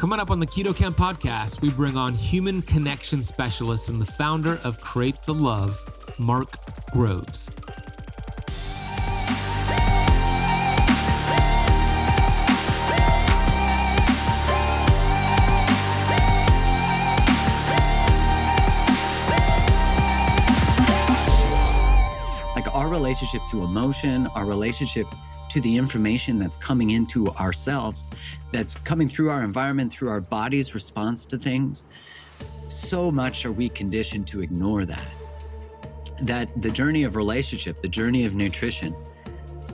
Coming up on the Keto Kamp podcast, we bring on human connection specialist and the founder of Create the Love, Mark Groves. like our relationship to emotion, our relationship to the information that's coming into ourselves, that's coming through our environment, through our body's response to things. So much are we conditioned to ignore that. That the journey of relationship, the journey of nutrition,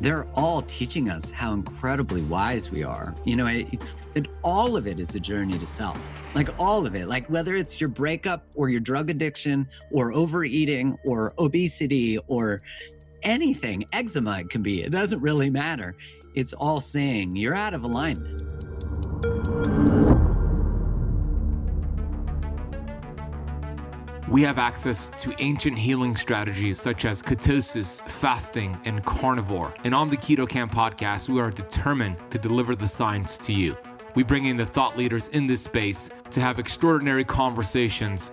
they're all teaching us how incredibly wise we are. You know, it, all of it is a journey to self. Like all of it, like whether it's your breakup or your drug addiction or overeating or obesity or anything, eczema it can be, it doesn't really matter. It's all saying you're out of alignment. We have access to ancient healing strategies such as ketosis, fasting, and carnivore. And on the Keto Kamp podcast, we are determined to deliver the science to you. We bring in the thought leaders in this space to have extraordinary conversations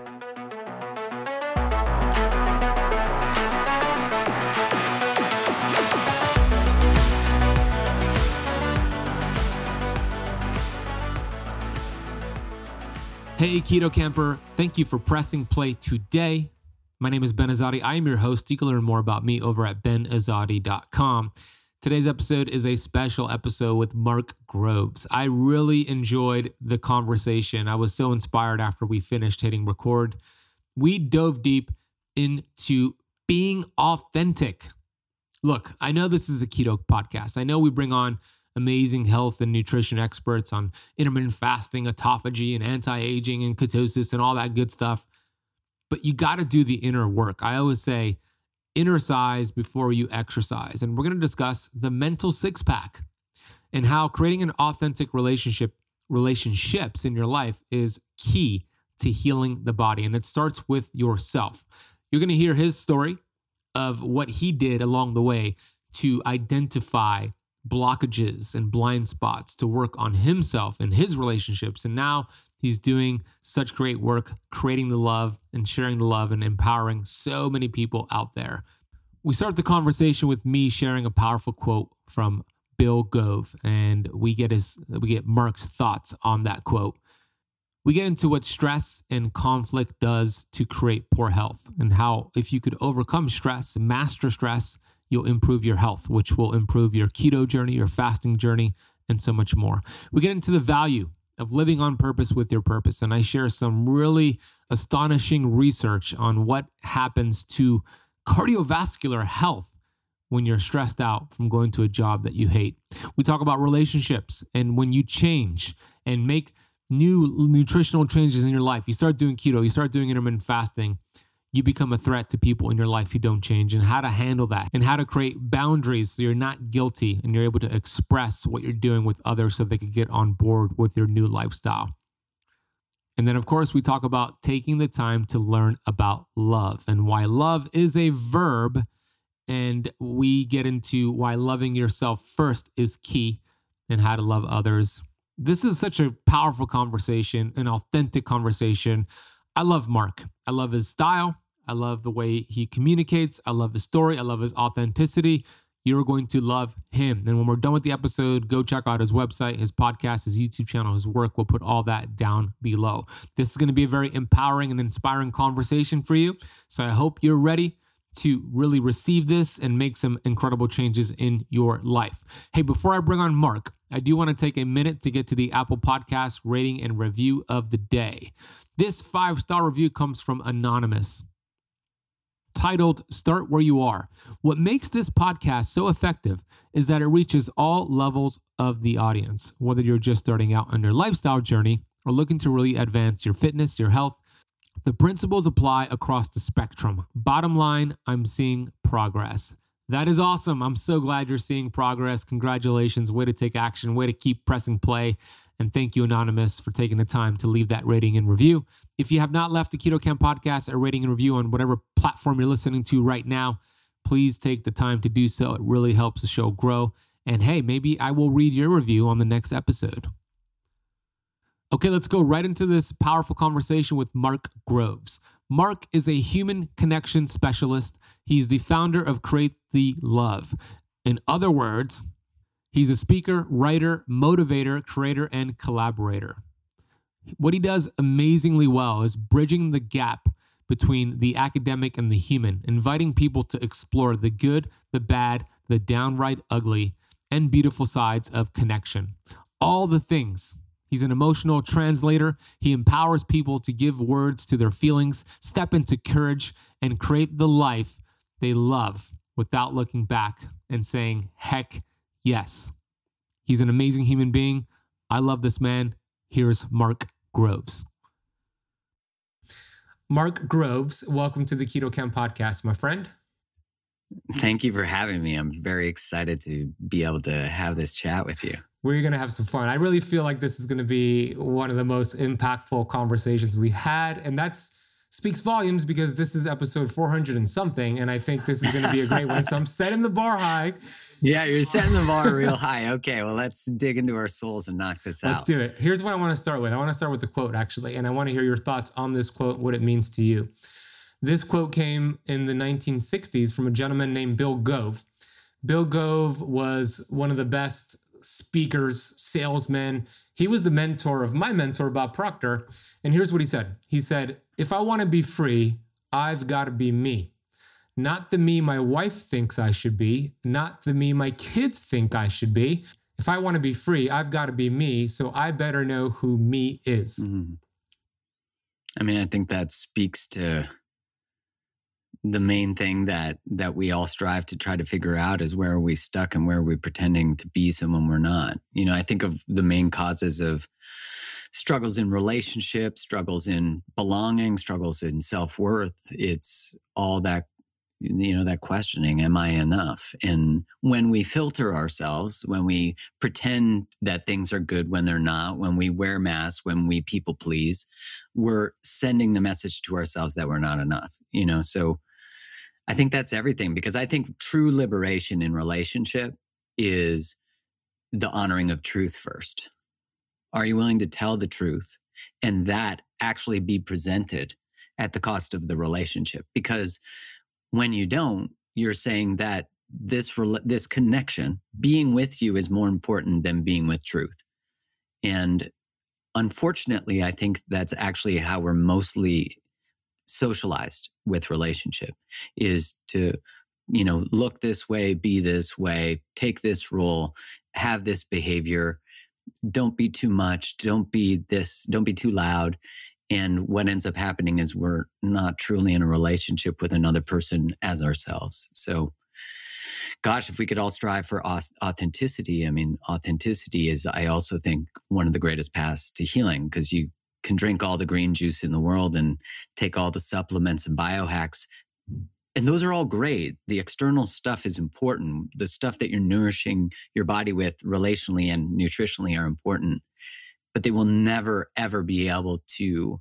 Hey, Keto Kamper, thank you for pressing play today. My name is Ben Azadi. I am your host. You can learn more about me over at benazadi.com. Today's episode is a special episode with Mark Groves. I really enjoyed the conversation. I was so inspired after we finished hitting record. We dove deep into being authentic. Look, I know this is a keto podcast. I know we bring on amazing health and nutrition experts on intermittent fasting, autophagy, and anti aging, and ketosis, and all that good stuff. But you got to do the inner work. I always say, inner size before you exercise. And we're going to discuss the mental six pack and how creating an authentic relationship relationships in your life is key to healing the body and it starts with yourself. You're going to hear his story of what he did along the way to identify blockages and blind spots to work on himself and his relationships. And now he's doing such great work creating the love and sharing the love and empowering so many people out there. We start the conversation with me sharing a powerful quote from Bill Gove, and we get his we get Mark's thoughts on that quote. We get into what stress and conflict does to create poor health and how if you could overcome stress, master stress, you'll improve your health, which will improve your keto journey, your fasting journey, and so much more. We get into the value of living on purpose with your purpose. And I share some really astonishing research on what happens to cardiovascular health when you're stressed out from going to a job that you hate. We talk about relationships and when you change and make new nutritional changes in your life, you start doing keto, you start doing intermittent fasting, you become a threat to people in your life who don't change and how to handle that and how to create boundaries so you're not guilty and you're able to express what you're doing with others so they can get on board with your new lifestyle. And then, of course, we talk about taking the time to learn about love and why love is a verb. And we get into why loving yourself first is key and how to love others. This is such a powerful conversation, an authentic conversation. I love Mark. I love his style. I love the way he communicates. I love his story. I love his authenticity. You're going to love him. And when we're done with the episode, go check out his website, his podcast, his YouTube channel, his work. We'll put all that down below. This is going to be a very empowering and inspiring conversation for you. So I hope you're ready to really receive this and make some incredible changes in your life. Hey, before I bring on Mark, I do want to take a minute to get to the Apple Podcast rating and review of the day. This five star review comes from Anonymous titled Start Where You Are. What makes this podcast so effective is that it reaches all levels of the audience, whether you're just starting out on your lifestyle journey or looking to really advance your fitness, your health. The principles apply across the spectrum. Bottom line, I'm seeing progress. That is awesome. I'm so glad you're seeing progress. Congratulations. Way to take action. Way to keep pressing play. And thank you, Anonymous, for taking the time to leave that rating and review. If you have not left the Keto Kamp podcast a rating and review on whatever platform you're listening to right now, please take the time to do so. It really helps the show grow. And hey, maybe I will read your review on the next episode. Okay, let's go right into this powerful conversation with Mark Groves. Mark is a human connection specialist. He's the founder of Create the Love. In other words, he's a speaker, writer, motivator, creator, and collaborator. What he does amazingly well is bridging the gap between the academic and the human, inviting people to explore the good, the bad, the downright ugly, and beautiful sides of connection. All the things. He's an emotional translator. He empowers people to give words to their feelings, step into courage, and create the life they love without looking back and saying, heck yes. He's an amazing human being. I love this man. Here's Mark Groves. Mark Groves, welcome to the Keto Kamp podcast, my friend. Thank you for having me. I'm very excited to be able to have this chat with you. We're going to have some fun. I really feel like this is going to be one of the most impactful conversations we had. And that's speaks volumes because this is episode 400 and something. And I think this is going to be a great one. So I'm setting the bar high. Yeah, you're setting the bar real high. Okay, well, let's dig into our souls and knock this out. Let's do it. Here's what I want to start with I want to start with the quote, actually. And I want to hear your thoughts on this quote, what it means to you. This quote came in the 1960s from a gentleman named Bill Gove. Bill Gove was one of the best speakers, salesmen. He was the mentor of my mentor, Bob Proctor. And here's what he said He said, If I want to be free, I've got to be me. Not the me my wife thinks I should be, not the me my kids think I should be. If I want to be free, I've got to be me. So I better know who me is. Mm-hmm. I mean, I think that speaks to the main thing that that we all strive to try to figure out is where are we stuck and where are we pretending to be someone we're not you know i think of the main causes of struggles in relationships struggles in belonging struggles in self-worth it's all that you know that questioning am i enough and when we filter ourselves when we pretend that things are good when they're not when we wear masks when we people please we're sending the message to ourselves that we're not enough you know so I think that's everything because I think true liberation in relationship is the honoring of truth first. Are you willing to tell the truth and that actually be presented at the cost of the relationship? Because when you don't, you're saying that this this connection, being with you, is more important than being with truth. And unfortunately, I think that's actually how we're mostly socialized with relationship is to you know look this way be this way take this role have this behavior don't be too much don't be this don't be too loud and what ends up happening is we're not truly in a relationship with another person as ourselves so gosh if we could all strive for authenticity i mean authenticity is i also think one of the greatest paths to healing because you can drink all the green juice in the world and take all the supplements and biohacks. And those are all great. The external stuff is important. The stuff that you're nourishing your body with relationally and nutritionally are important, but they will never, ever be able to.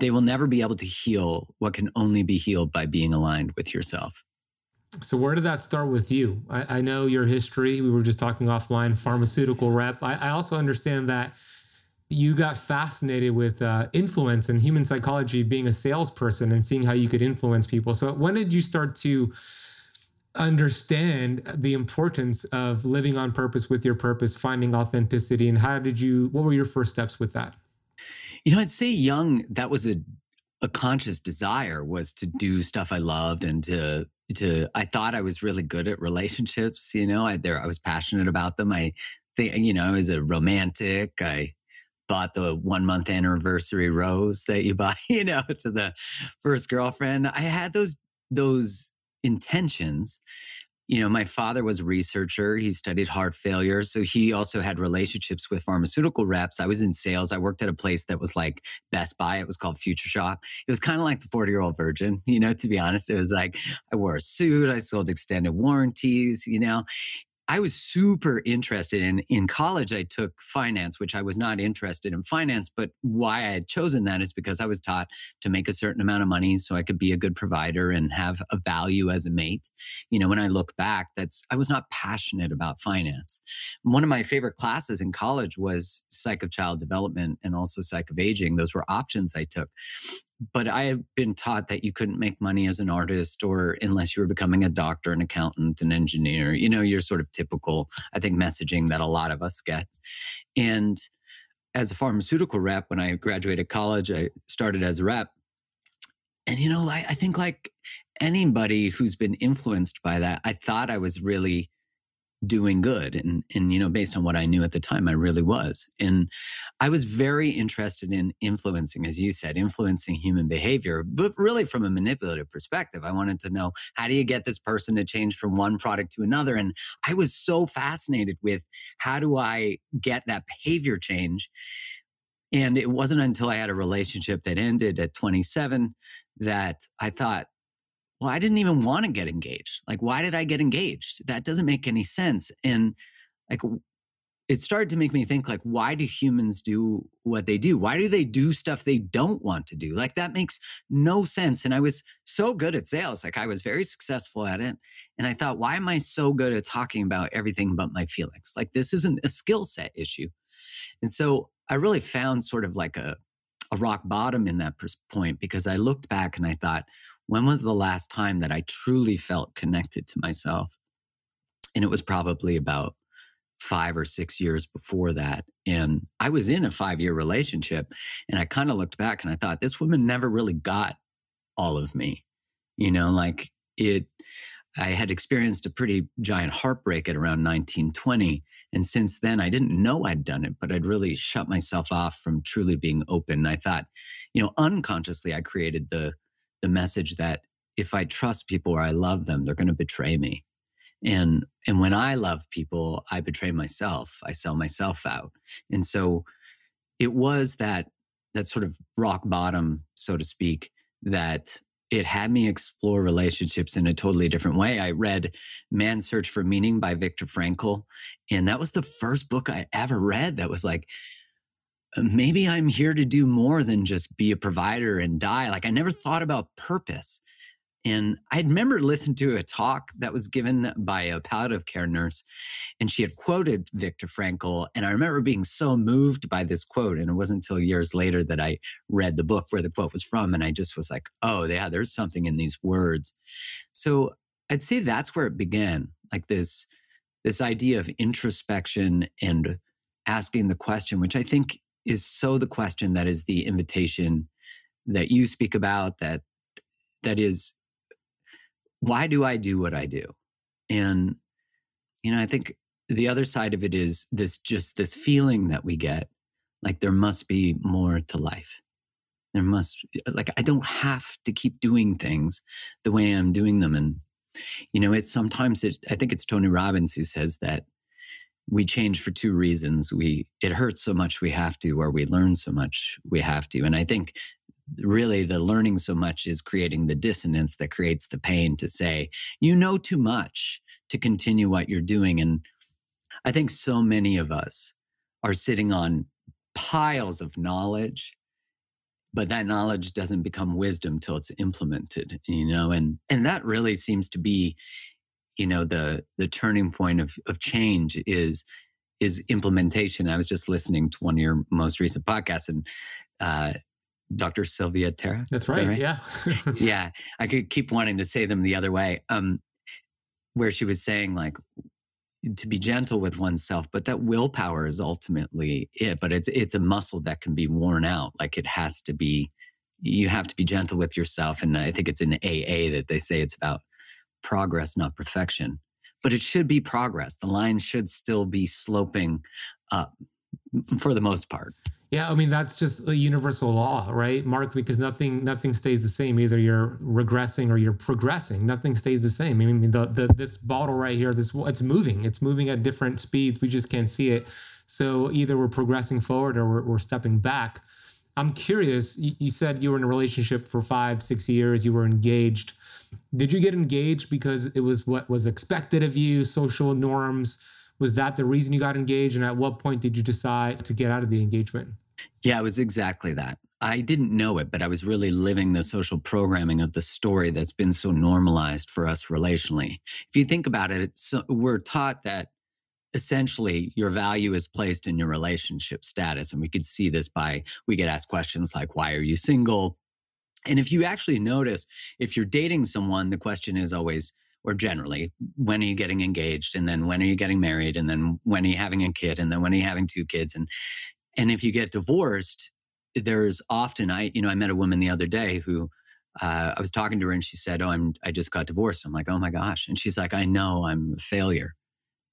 They will never be able to heal what can only be healed by being aligned with yourself. So, where did that start with you? I, I know your history. We were just talking offline, pharmaceutical rep. I, I also understand that you got fascinated with uh, influence and human psychology, being a salesperson and seeing how you could influence people. So, when did you start to understand the importance of living on purpose with your purpose, finding authenticity, and how did you? What were your first steps with that? You know, I'd say young. That was a a conscious desire was to do stuff I loved and to to I thought I was really good at relationships. You know, I there I was passionate about them. I think you know I was a romantic. I bought the one month anniversary rose that you buy, you know, to the first girlfriend. I had those those intentions, you know, my father was a researcher. He studied heart failure. So he also had relationships with pharmaceutical reps. I was in sales. I worked at a place that was like Best Buy. It was called Future Shop. It was kind of like the 40 year old virgin, you know, to be honest. It was like I wore a suit, I sold extended warranties, you know. I was super interested in in college I took finance which I was not interested in finance but why I had chosen that is because I was taught to make a certain amount of money so I could be a good provider and have a value as a mate. You know when I look back that's I was not passionate about finance. One of my favorite classes in college was psych of child development and also psych of aging. Those were options I took but I have been taught that you couldn't make money as an artist or unless you were becoming a doctor, an accountant, an engineer. You know, your sort of typical, I think, messaging that a lot of us get. And as a pharmaceutical rep, when I graduated college, I started as a rep. And, you know, I, I think like anybody who's been influenced by that, I thought I was really doing good and and you know based on what i knew at the time i really was. And i was very interested in influencing as you said influencing human behavior but really from a manipulative perspective. I wanted to know how do you get this person to change from one product to another? And i was so fascinated with how do i get that behavior change? And it wasn't until i had a relationship that ended at 27 that i thought well, I didn't even want to get engaged. Like, why did I get engaged? That doesn't make any sense. And like, it started to make me think like why do humans do what they do why do they do stuff they don't want to do like that makes no sense and i was so good at sales like i was very successful at it and i thought why am i so good at talking about everything but my feelings like this isn't a skill set issue and so i really found sort of like a, a rock bottom in that point because i looked back and i thought when was the last time that I truly felt connected to myself? And it was probably about five or six years before that. And I was in a five year relationship. And I kind of looked back and I thought, this woman never really got all of me. You know, like it, I had experienced a pretty giant heartbreak at around 1920. And since then, I didn't know I'd done it, but I'd really shut myself off from truly being open. I thought, you know, unconsciously, I created the the message that if I trust people or I love them, they're going to betray me. And and when I love people, I betray myself. I sell myself out. And so it was that that sort of rock bottom, so to speak, that it had me explore relationships in a totally different way. I read Man's Search for Meaning by Viktor Frankl, and that was the first book I ever read that was like, maybe I'm here to do more than just be a provider and die. Like I never thought about purpose. And I remember listening to a talk that was given by a palliative care nurse, and she had quoted Viktor Frankl. And I remember being so moved by this quote. And it wasn't until years later that I read the book where the quote was from. And I just was like, oh, yeah, there's something in these words. So I'd say that's where it began, like this, this idea of introspection and asking the question, which I think is so the question that is the invitation that you speak about that that is why do i do what i do? And you know i think the other side of it is this just this feeling that we get like there must be more to life. There must like i don't have to keep doing things the way i'm doing them. And you know it's sometimes it i think it's tony robbins who says that we change for two reasons. We it hurts so much we have to or we learn so much we have to. And i think really the learning so much is creating the dissonance that creates the pain to say you know too much to continue what you're doing. And i think so many of us are sitting on piles of knowledge but that knowledge doesn't become wisdom till it's implemented you know? And and that really seems to be you know the the turning point of of change is is implementation. I was just listening to one of your most recent podcasts and uh, Dr. Sylvia Tara. That's right, that right. Yeah. yeah. I could keep wanting to say them the other way. Um, where she was saying like to be gentle with oneself, but that willpower is ultimately it. But it's it's a muscle that can be worn out. Like it has to be you have to be gentle with yourself. And I think it's in AA that they say it's about progress, not perfection. But it should be progress. The line should still be sloping up for the most part. Yeah, I mean that's just a universal law, right, Mark? Because nothing nothing stays the same. Either you're regressing or you're progressing. Nothing stays the same. I mean, the, the this bottle right here, this it's moving. It's moving at different speeds. We just can't see it. So either we're progressing forward or we're, we're stepping back. I'm curious. You, you said you were in a relationship for five, six years. You were engaged. Did you get engaged because it was what was expected of you, social norms? Was that the reason you got engaged? And at what point did you decide to get out of the engagement? Yeah, it was exactly that. I didn't know it, but I was really living the social programming of the story that's been so normalized for us relationally. If you think about it, we're taught that essentially your value is placed in your relationship status. And we could see this by we get asked questions like, why are you single? And if you actually notice, if you're dating someone, the question is always, or generally, when are you getting engaged? And then when are you getting married? And then when are you having a kid? And then when are you having two kids? And and if you get divorced, there's often I, you know, I met a woman the other day who uh, I was talking to her and she said, "Oh, I'm I just got divorced." I'm like, "Oh my gosh!" And she's like, "I know I'm a failure,"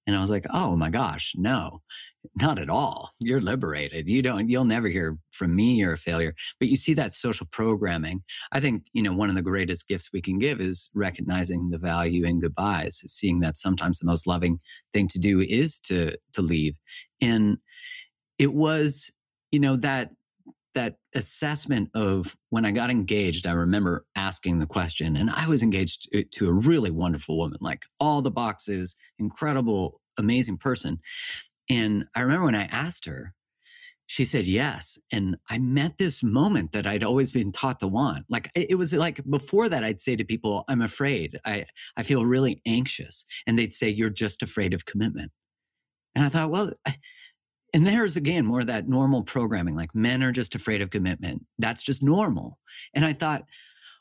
and I was like, "Oh my gosh, no, not at all. You're liberated. You don't. You'll never hear from me you're a failure." But you see that social programming. I think you know one of the greatest gifts we can give is recognizing the value in goodbyes, seeing that sometimes the most loving thing to do is to to leave, and it was, you know, that that assessment of when I got engaged, I remember asking the question, and I was engaged to a really wonderful woman, like all the boxes, incredible, amazing person. And I remember when I asked her, she said yes. And I met this moment that I'd always been taught to want. Like it was like before that, I'd say to people, I'm afraid. I, I feel really anxious. And they'd say, You're just afraid of commitment. And I thought, well, I, and there's again more of that normal programming like men are just afraid of commitment. That's just normal. And i thought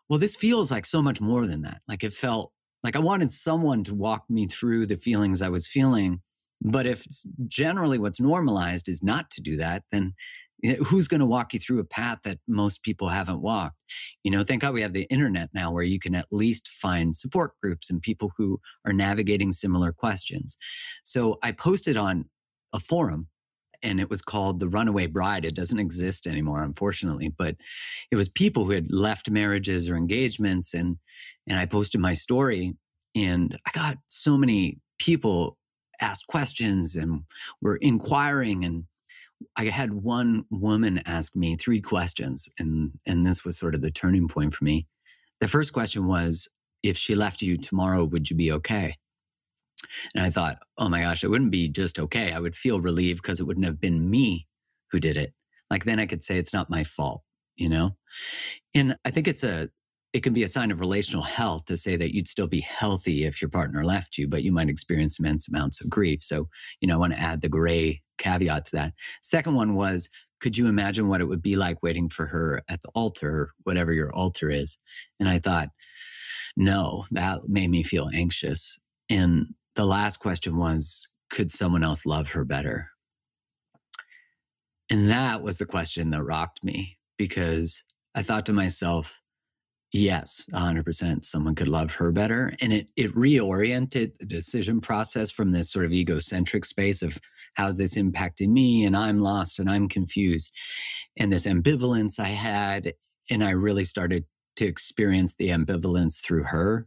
well this feels like so much more than that. Like it felt like i wanted someone to walk me through the feelings i was feeling. But if generally what's normalized is not to do that then eh, who's going to walk you through a path that most people haven't walked? You know thank god we have the internet now where you can at least find support groups and people who are navigating similar questions. So i posted on a forum and it was called The Runaway Bride. It doesn't exist anymore, unfortunately, but it was people who had left marriages or engagements. And, and I posted my story, and I got so many people asked questions and were inquiring. And I had one woman ask me three questions, and, and this was sort of the turning point for me. The first question was, if she left you tomorrow, would you be okay? And I thought, oh my gosh, it wouldn't be just okay. I would feel relieved because it wouldn't have been me who did it. Like then I could say it's not my fault, you know? And I think it's a, it can be a sign of relational health to say that you'd still be healthy if your partner left you, but you might experience immense amounts of grief. So, you know, I want to add the gray caveat to that. Second one was, could you imagine what it would be like waiting for her at the altar, whatever your altar is? And I thought, no, that made me feel anxious. And the last question was could someone else love her better? And that was the question that rocked me because I thought to myself, yes, 100% someone could love her better. And it, it reoriented the decision process from this sort of egocentric space of how's this impacting me? And I'm lost and I'm confused. And this ambivalence I had. And I really started to experience the ambivalence through her.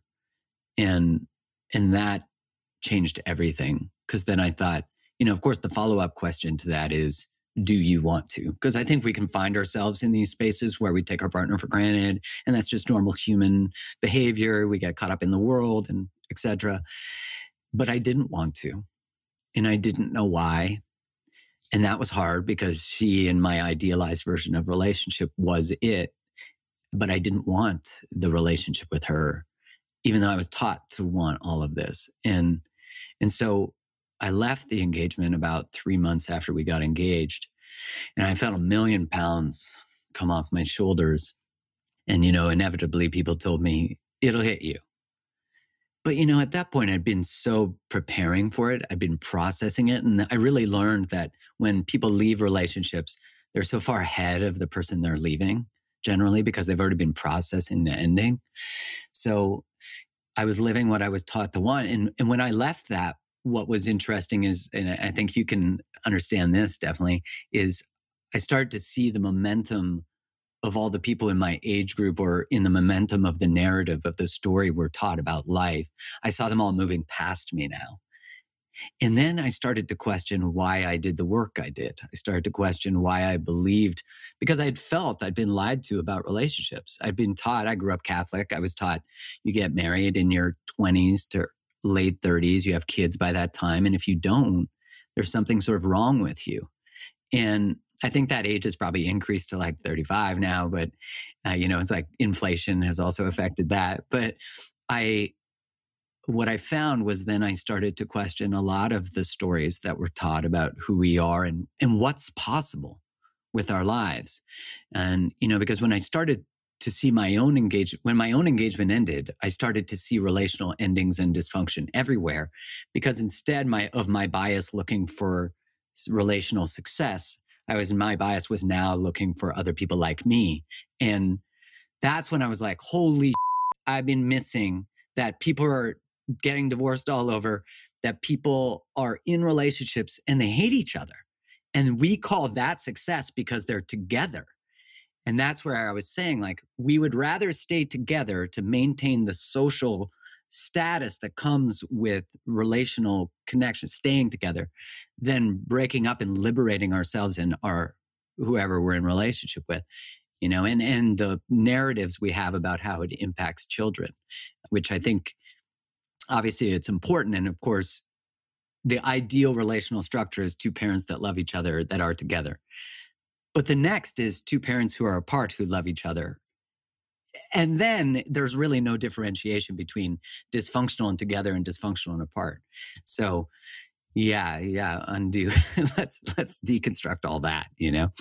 And, and that changed everything. Because then I thought, you know, of course, the follow up question to that is, do you want to? Because I think we can find ourselves in these spaces where we take our partner for granted, and that's just normal human behavior. We get caught up in the world and etc. But I didn't want to, and I didn't know why. And that was hard because she and my idealized version of relationship was it. But I didn't want the relationship with her, even though I was taught to want all of this. And and so I left the engagement about three months after we got engaged. And I felt a million pounds come off my shoulders. And, you know, inevitably people told me, it'll hit you. But, you know, at that point, I'd been so preparing for it. I'd been processing it. And I really learned that when people leave relationships, they're so far ahead of the person they're leaving generally because they've already been processing the ending. So I was living what I was taught to want. And, and when I left that, what was interesting is, and I think you can understand this definitely, is I started to see the momentum of all the people in my age group or in the momentum of the narrative of the story we're taught about life. I saw them all moving past me now. And then I started to question why I did the work I did. I started to question why I believed, because I had felt I'd been lied to about relationships. I'd been taught, I grew up Catholic. I was taught you get married in your 20s to late 30s, you have kids by that time. And if you don't, there's something sort of wrong with you. And I think that age has probably increased to like 35 now, but uh, you know, it's like inflation has also affected that. But I, what I found was then I started to question a lot of the stories that were taught about who we are and, and what's possible with our lives. And, you know, because when I started to see my own engagement, when my own engagement ended, I started to see relational endings and dysfunction everywhere because instead my, of my bias looking for relational success, I was, my bias was now looking for other people like me. And that's when I was like, holy, I've been missing that people are getting divorced all over, that people are in relationships and they hate each other. And we call that success because they're together. And that's where I was saying, like, we would rather stay together to maintain the social status that comes with relational connection, staying together, than breaking up and liberating ourselves and our whoever we're in relationship with you know and and the narratives we have about how it impacts children which i mm. think obviously it's important. And of course, the ideal relational structure is two parents that love each other that are together. But the next is two parents who are apart who love each other. And then there's really no differentiation between dysfunctional and together and dysfunctional and apart. So yeah, yeah, undo. let's let's deconstruct all that, you know.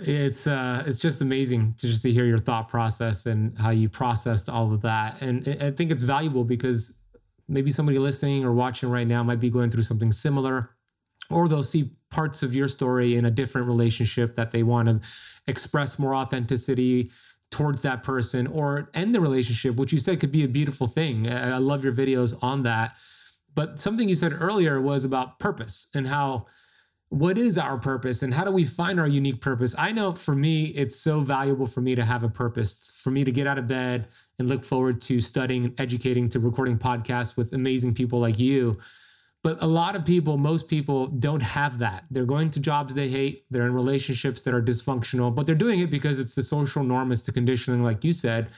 It's uh it's just amazing to just to hear your thought process and how you processed all of that. And I think it's valuable because maybe somebody listening or watching right now might be going through something similar or they'll see parts of your story in a different relationship that they want to express more authenticity towards that person or end the relationship which you said could be a beautiful thing. I love your videos on that. But something you said earlier was about purpose and how what is our purpose and how do we find our unique purpose? I know for me, it's so valuable for me to have a purpose, for me to get out of bed and look forward to studying and educating, to recording podcasts with amazing people like you. But a lot of people, most people don't have that. They're going to jobs they hate, they're in relationships that are dysfunctional, but they're doing it because it's the social norm, it's the conditioning, like you said.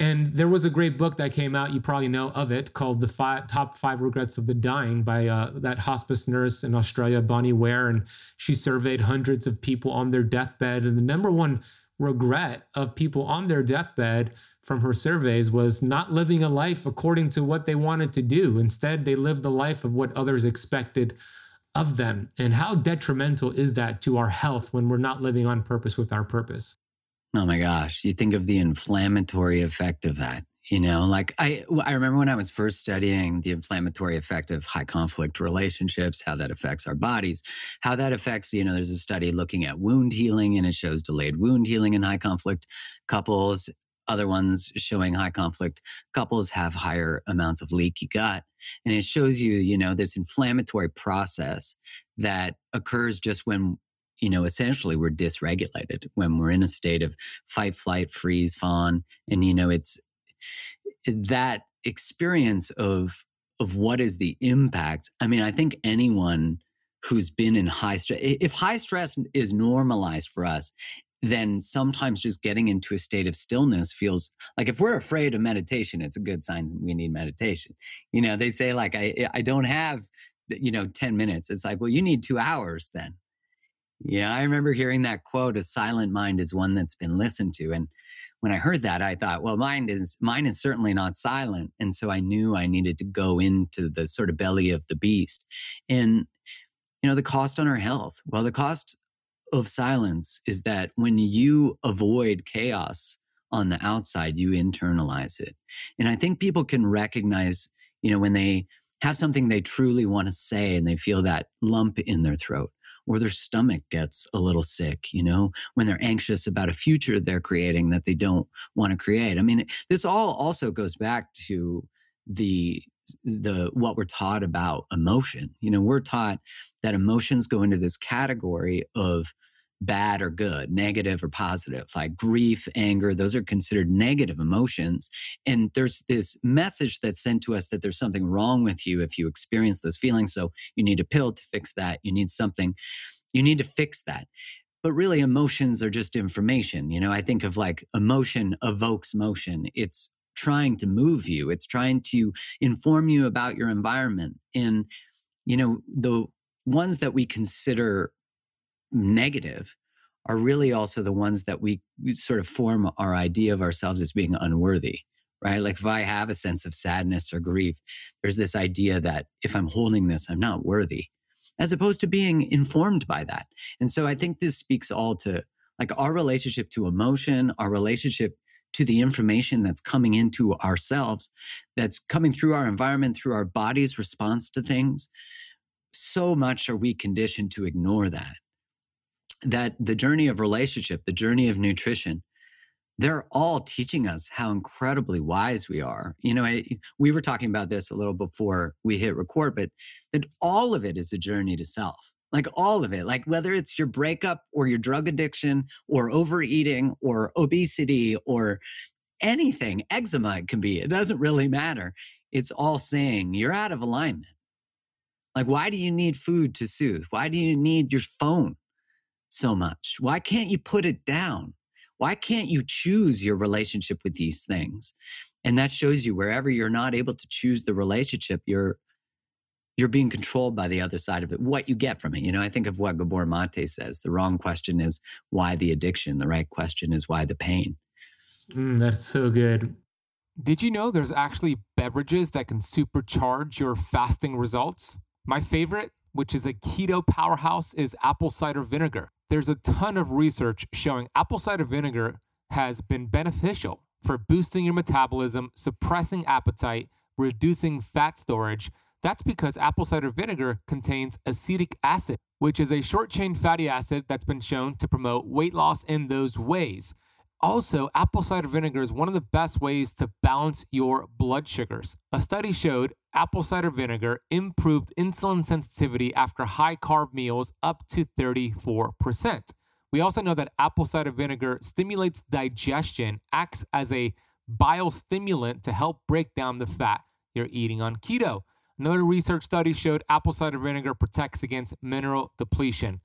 And there was a great book that came out, you probably know of it, called The five, Top Five Regrets of the Dying by uh, that hospice nurse in Australia, Bonnie Ware. And she surveyed hundreds of people on their deathbed. And the number one regret of people on their deathbed from her surveys was not living a life according to what they wanted to do. Instead, they lived the life of what others expected of them. And how detrimental is that to our health when we're not living on purpose with our purpose? Oh my gosh. You think of the inflammatory effect of that. You know, like I, I remember when I was first studying the inflammatory effect of high conflict relationships, how that affects our bodies, how that affects, you know, there's a study looking at wound healing and it shows delayed wound healing in high conflict couples. Other ones showing high conflict couples have higher amounts of leaky gut. And it shows you, you know, this inflammatory process that occurs just when you know, essentially we're dysregulated when we're in a state of fight, flight, freeze, fawn. And, you know, it's that experience of, of what is the impact. I mean, I think anyone who's been in high stress, if high stress is normalized for us, then sometimes just getting into a state of stillness feels like if we're afraid of meditation, it's a good sign we need meditation. You know, they say like I I don't have you know 10 minutes. It's like, well, you need 2 hours then. Yeah, I remember hearing that quote, a silent mind is one that's been listened to. And when I heard that, I thought, well, mine is mine is certainly not silent. And so I knew I needed to go into the sort of belly of the beast. And you know, the cost on our health. Well, the cost of silence is that when you avoid chaos on the outside, you internalize it. And I think people can recognize, you know, when they have something they truly want to say and they feel that lump in their throat or their stomach gets a little sick, you know, when they're anxious about a future they're creating that they don't want to create. I mean, this all also goes back to the the what we're taught about emotion. You know, we're taught that emotions go into this category of bad or good, negative or positive. Like grief, anger, those are considered negative emotions. And there's this message that's sent to us that there's something wrong with you if you experience those feelings. So you need a pill to fix that. You need something, you need to fix that. But really, emotions are just information. You know, I think of like emotion evokes motion. It's trying to move you, it's trying to inform you about your environment. And, you know, the ones that we consider negative are really also the ones that we, we sort of form our idea of ourselves as being unworthy right? Like if I have a sense of sadness or grief, there's this idea that if I'm holding this, I'm not worthy, as opposed to being informed by that. And so I think this speaks all to like our relationship to emotion, our relationship to the information that's coming into ourselves, that's coming through our environment, through our body's response to things. So much are we conditioned to ignore that that the journey of relationship, the journey of nutrition, they're all teaching us how incredibly wise we are. You know, I, we were talking about this a little before we hit record, but that all of it is a journey to self. Like all of it, like whether it's your breakup or your drug addiction or overeating or obesity or anything, eczema it can be, it doesn't really matter. It's all saying you're out of alignment. Like, why do you need food to soothe? Why do you need your phone? So much? Why can't you put it down? Why can't you choose your relationship with these things? And that shows you wherever you're not able to choose the relationship, you're you're being controlled by the other side of it. What you get from it, you know. I think of what Gabor Mate says: the wrong question is why the addiction. The right question is why the pain. Mm, that's so good. Did you know there's actually beverages that can supercharge your fasting results? My favorite, which is a keto powerhouse, is apple cider vinegar there's a ton of research showing apple cider vinegar has been beneficial for boosting your metabolism, suppressing appetite, reducing fat storage. That's because apple cider vinegar contains acetic acid, which is a short chain fatty acid that's been shown to promote weight loss in those ways. Also, apple cider vinegar is one of the best ways to balance your blood sugars. A study showed apple cider vinegar improved insulin sensitivity after high carb meals up to 34%. We also know that apple cider vinegar stimulates digestion, acts as a biostimulant to help break down the fat you're eating on keto. Another research study showed apple cider vinegar protects against mineral depletion.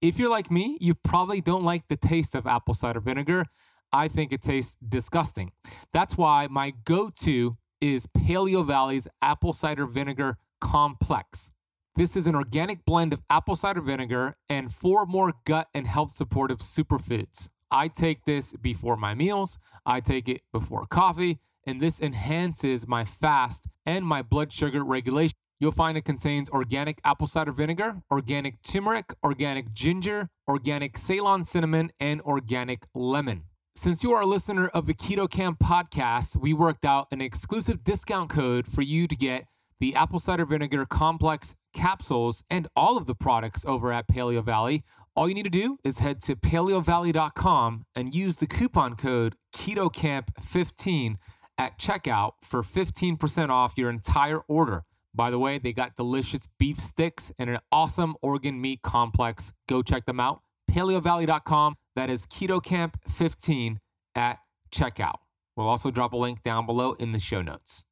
If you're like me, you probably don't like the taste of apple cider vinegar. I think it tastes disgusting. That's why my go to is Paleo Valley's apple cider vinegar complex. This is an organic blend of apple cider vinegar and four more gut and health supportive superfoods. I take this before my meals, I take it before coffee, and this enhances my fast and my blood sugar regulation. You'll find it contains organic apple cider vinegar, organic turmeric, organic ginger, organic Ceylon cinnamon, and organic lemon. Since you are a listener of the Keto Kamp podcast, we worked out an exclusive discount code for you to get the apple cider vinegar complex capsules and all of the products over at Paleo Valley. All you need to do is head to paleovalley.com and use the coupon code KetoKamp15 at checkout for 15% off your entire order. By the way, they got delicious beef sticks and an awesome organ meat complex. Go check them out. PaleoValley.com that is Keto Kamp 15 at checkout. We'll also drop a link down below in the show notes.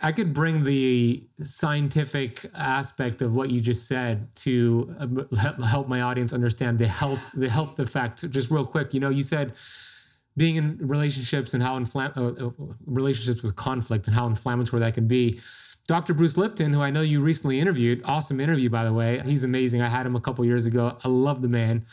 I could bring the scientific aspect of what you just said to uh, help my audience understand the health the health effect. Just real quick, you know, you said being in relationships and how infl- uh, uh, relationships with conflict and how inflammatory that can be. Dr. Bruce Lipton, who I know you recently interviewed, awesome interview by the way. He's amazing. I had him a couple years ago. I love the man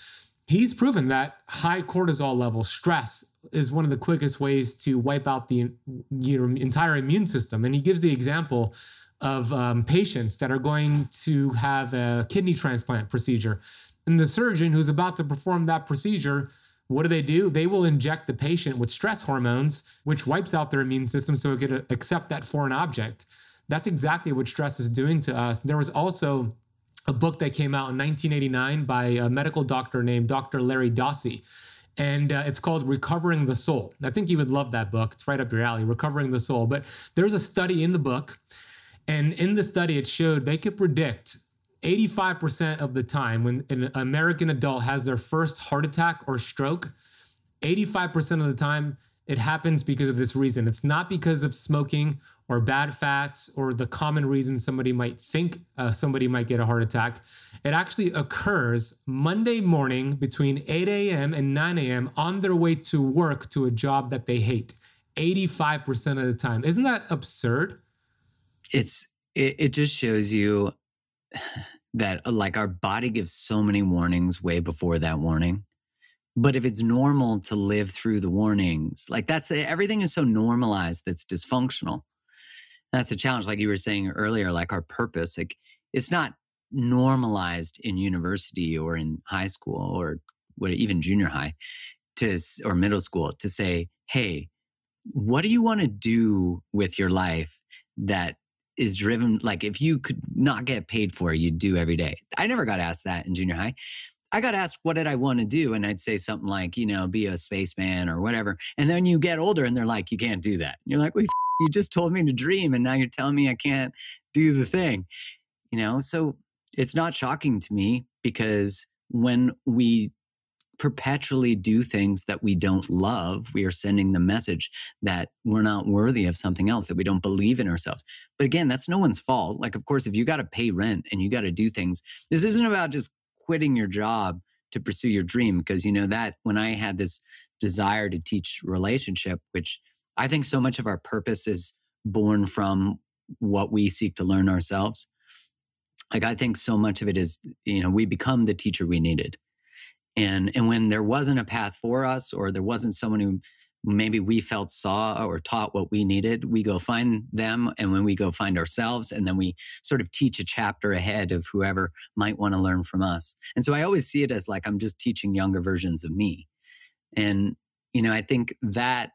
he's proven that high cortisol level stress is one of the quickest ways to wipe out the your entire immune system. And he gives the example of um, patients that are going to have a kidney transplant procedure. And the surgeon who's about to perform that procedure, what do they do? They will inject the patient with stress hormones, which wipes out their immune system so it could accept that foreign object. That's exactly what stress is doing to us. There was also a book that came out in 1989 by a medical doctor named Dr. Larry Dossey. And uh, it's called Recovering the Soul. I think you would love that book. It's right up your alley, Recovering the Soul. But there's a study in the book. And in the study, it showed they could predict 85% of the time when an American adult has their first heart attack or stroke, 85% of the time it happens because of this reason. It's not because of smoking or bad fats or the common reason somebody might think uh, somebody might get a heart attack. It actually occurs Monday morning between 8 a.m. and 9 a.m. on their way to work to a job that they hate. 85% of the time. Isn't that absurd? It's it, it just shows you that like our body gives so many warnings way before that warning. But if it's normal to live through the warnings, like that's everything is so normalized that's dysfunctional. That's a challenge. Like you were saying earlier, like our purpose, like it's not normalized in university or in high school or what, even junior high to or middle school to say, hey, what do you want to do with your life that is driven like if you could not get paid for you'd do every day. I never got asked that in junior high. I got asked what did I want to do, and I'd say something like, you know, be a spaceman or whatever. And then you get older, and they're like, you can't do that. And you're like, well, you just told me to dream, and now you're telling me I can't do the thing. You know, so it's not shocking to me because when we perpetually do things that we don't love, we are sending the message that we're not worthy of something else, that we don't believe in ourselves. But again, that's no one's fault. Like, of course, if you got to pay rent and you got to do things, this isn't about just quitting your job to pursue your dream because you know that when i had this desire to teach relationship which i think so much of our purpose is born from what we seek to learn ourselves. Like i think so much of it is you know we become the teacher we needed. And and when there wasn't a path for us or there wasn't someone who maybe we felt saw or taught what we needed we go find them and when we go find ourselves and then we sort of teach a chapter ahead of whoever might want to learn from us. And so i always see it as like i'm just teaching younger versions of me. And you know i think that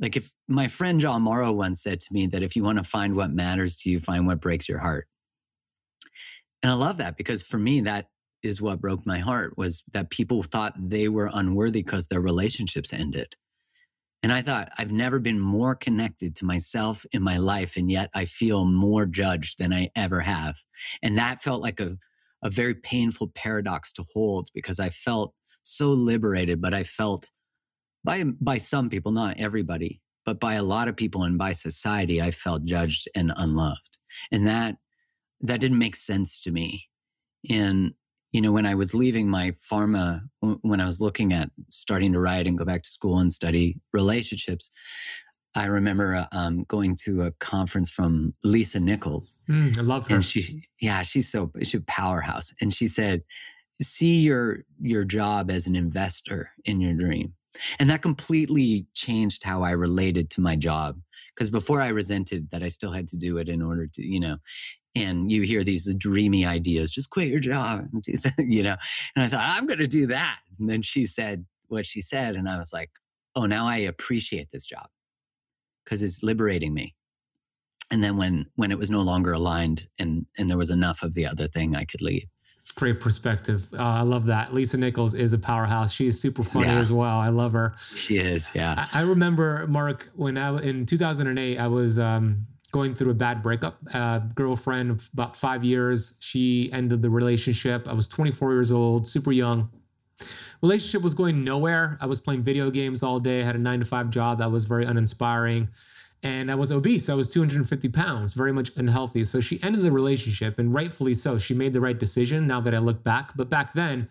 like if my friend john morrow once said to me that if you want to find what matters to you find what breaks your heart and i love that because for me that is what broke my heart was that people thought they were unworthy because their relationships ended and I thought, I've never been more connected to myself in my life. And yet I feel more judged than I ever have. And that felt like a, a very painful paradox to hold because I felt so liberated, but I felt by, by some people, not everybody, but by a lot of people and by society, I felt judged and unloved. And that, that didn't make sense to me. And you know, when I was leaving my pharma, when I was looking at starting to write and go back to school and study relationships, I remember uh, um, going to a conference from Lisa Nichols. Mm, I love her. And she, yeah, she's so she's a powerhouse. And she said, "See your your job as an investor in your dream." And that completely changed how I related to my job. Because before I resented that I still had to do it in order to, you know, and you hear these dreamy ideas just quit your job and do that, you know? And i thought i'm going to do that. And then she said what she said and i was like oh now i appreciate this job because it's liberating me. And then when when it was no longer aligned and and there was enough of the other thing i could leave great perspective uh, i love that lisa nichols is a powerhouse she is super funny yeah. as well i love her she is yeah i, I remember mark when i in 2008 i was um going through a bad breakup. Uh, girlfriend of about five years. She ended the relationship. I was 24 years old, super young. Relationship was going nowhere. I was playing video games all day. I had a nine to five job that was very uninspiring. And I was obese. I was 250 pounds, very much unhealthy. So she ended the relationship, and rightfully so. She made the right decision now that I look back. But back then,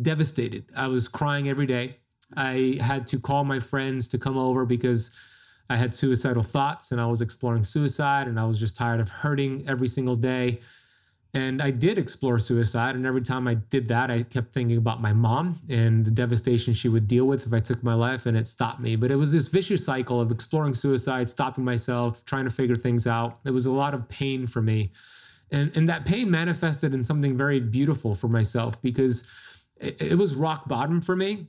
devastated. I was crying every day. I had to call my friends to come over because I had suicidal thoughts and I was exploring suicide and I was just tired of hurting every single day. And I did explore suicide. And every time I did that, I kept thinking about my mom and the devastation she would deal with if I took my life, and it stopped me. But it was this vicious cycle of exploring suicide, stopping myself, trying to figure things out. It was a lot of pain for me. And, and that pain manifested in something very beautiful for myself because it, it was rock bottom for me.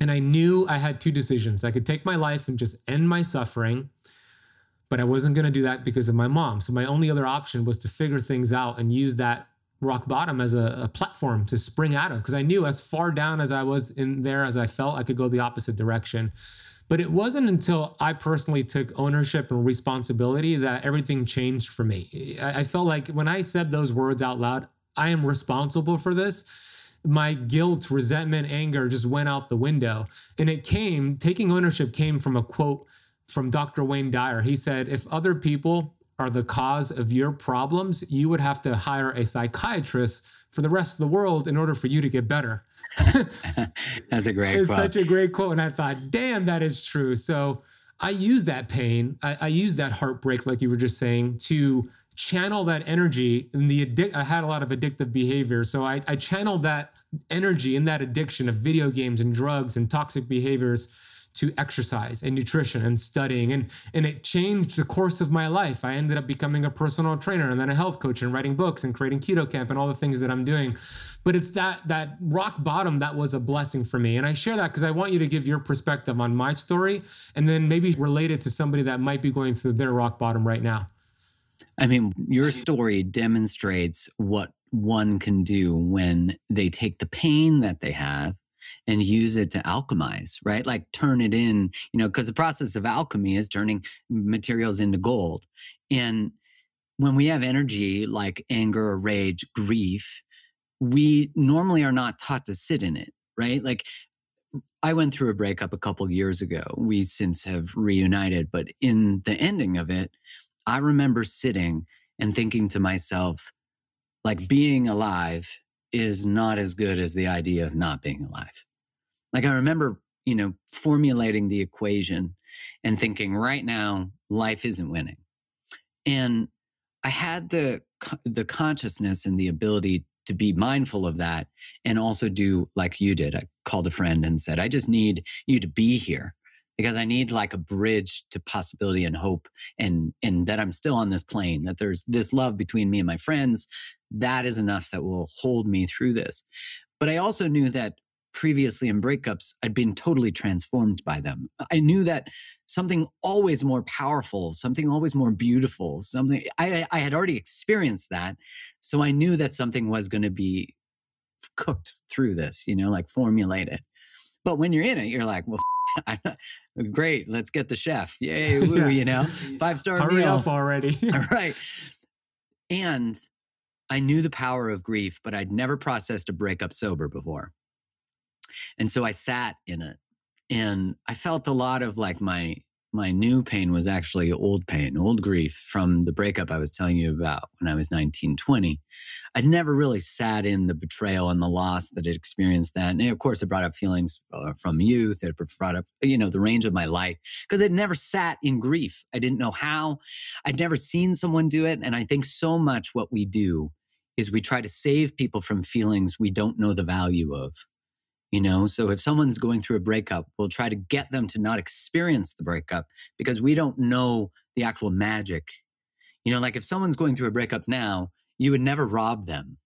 And I knew I had two decisions. I could take my life and just end my suffering, but I wasn't going to do that because of my mom. So my only other option was to figure things out and use that rock bottom as a, a platform to spring out of because I knew as far down as I was in there as I felt, I could go the opposite direction. But it wasn't until I personally took ownership and responsibility that everything changed for me. I, I felt like when I said those words out loud, I am responsible for this, my guilt, resentment, anger just went out the window. And it came, taking ownership came from a quote from Dr. Wayne Dyer. He said, If other people are the cause of your problems, you would have to hire a psychiatrist for the rest of the world in order for you to get better. That's a great it's quote. such a great quote. And I thought, damn, that is true. So I use that pain, I, I use that heartbreak, like you were just saying, to channel that energy and the addic- I had a lot of addictive behavior. So I, I channeled that energy and that addiction of video games and drugs and toxic behaviors to exercise and nutrition and studying and and it changed the course of my life. I ended up becoming a personal trainer and then a health coach and writing books and creating Keto Kamp and all the things that I'm doing. But it's that that rock bottom that was a blessing for me. And I share that because I want you to give your perspective on my story and then maybe relate it to somebody that might be going through their rock bottom right now. I mean, your story demonstrates what one can do when they take the pain that they have and use it to alchemize, right? Like turn it in, you know, because the process of alchemy is turning materials into gold. And when we have energy like anger, rage, grief, we normally are not taught to sit in it, right? Like I went through a breakup a couple years ago. We since have reunited, but in the ending of it, I remember sitting and thinking to myself, like being alive is not as good as the idea of not being alive. Like I remember, you know, formulating the equation and thinking right now life isn't winning. And I had the the consciousness and the ability to be mindful of that and also do like you did. I called a friend and said, I just need you to be here because I need like a bridge to possibility and hope and and that I'm still on this plane, that there's this love between me and my friends. That is enough that will hold me through this. But I also knew that previously in breakups, I'd been totally transformed by them. I knew that something always more powerful, something always more beautiful, something I, I had already experienced that. So I knew that something was going to be cooked through this, you know, like formulated. But when you're in it, you're like, well, great, let's get the chef. Yay, woo, yeah. you know, five star Hurry meal. up already. All right. And I knew the power of grief, but I'd never processed a breakup sober before. And so I sat in it and I felt a lot of like my my new pain was actually old pain, old grief from the breakup I was telling you about when I was 19, 20. I'd never really sat in the betrayal and the loss that it experienced that. And of course, it brought up feelings uh, from youth. It brought up, you know, the range of my life because I'd never sat in grief. I didn't know how. I'd never seen someone do it. And I think so much what we do is we try to save people from feelings we don't know the value of you know? So if someone's going through a breakup we'll try to get them to not experience the breakup because we don't know the actual magic. You know like if someone's going through a breakup now you would never rob them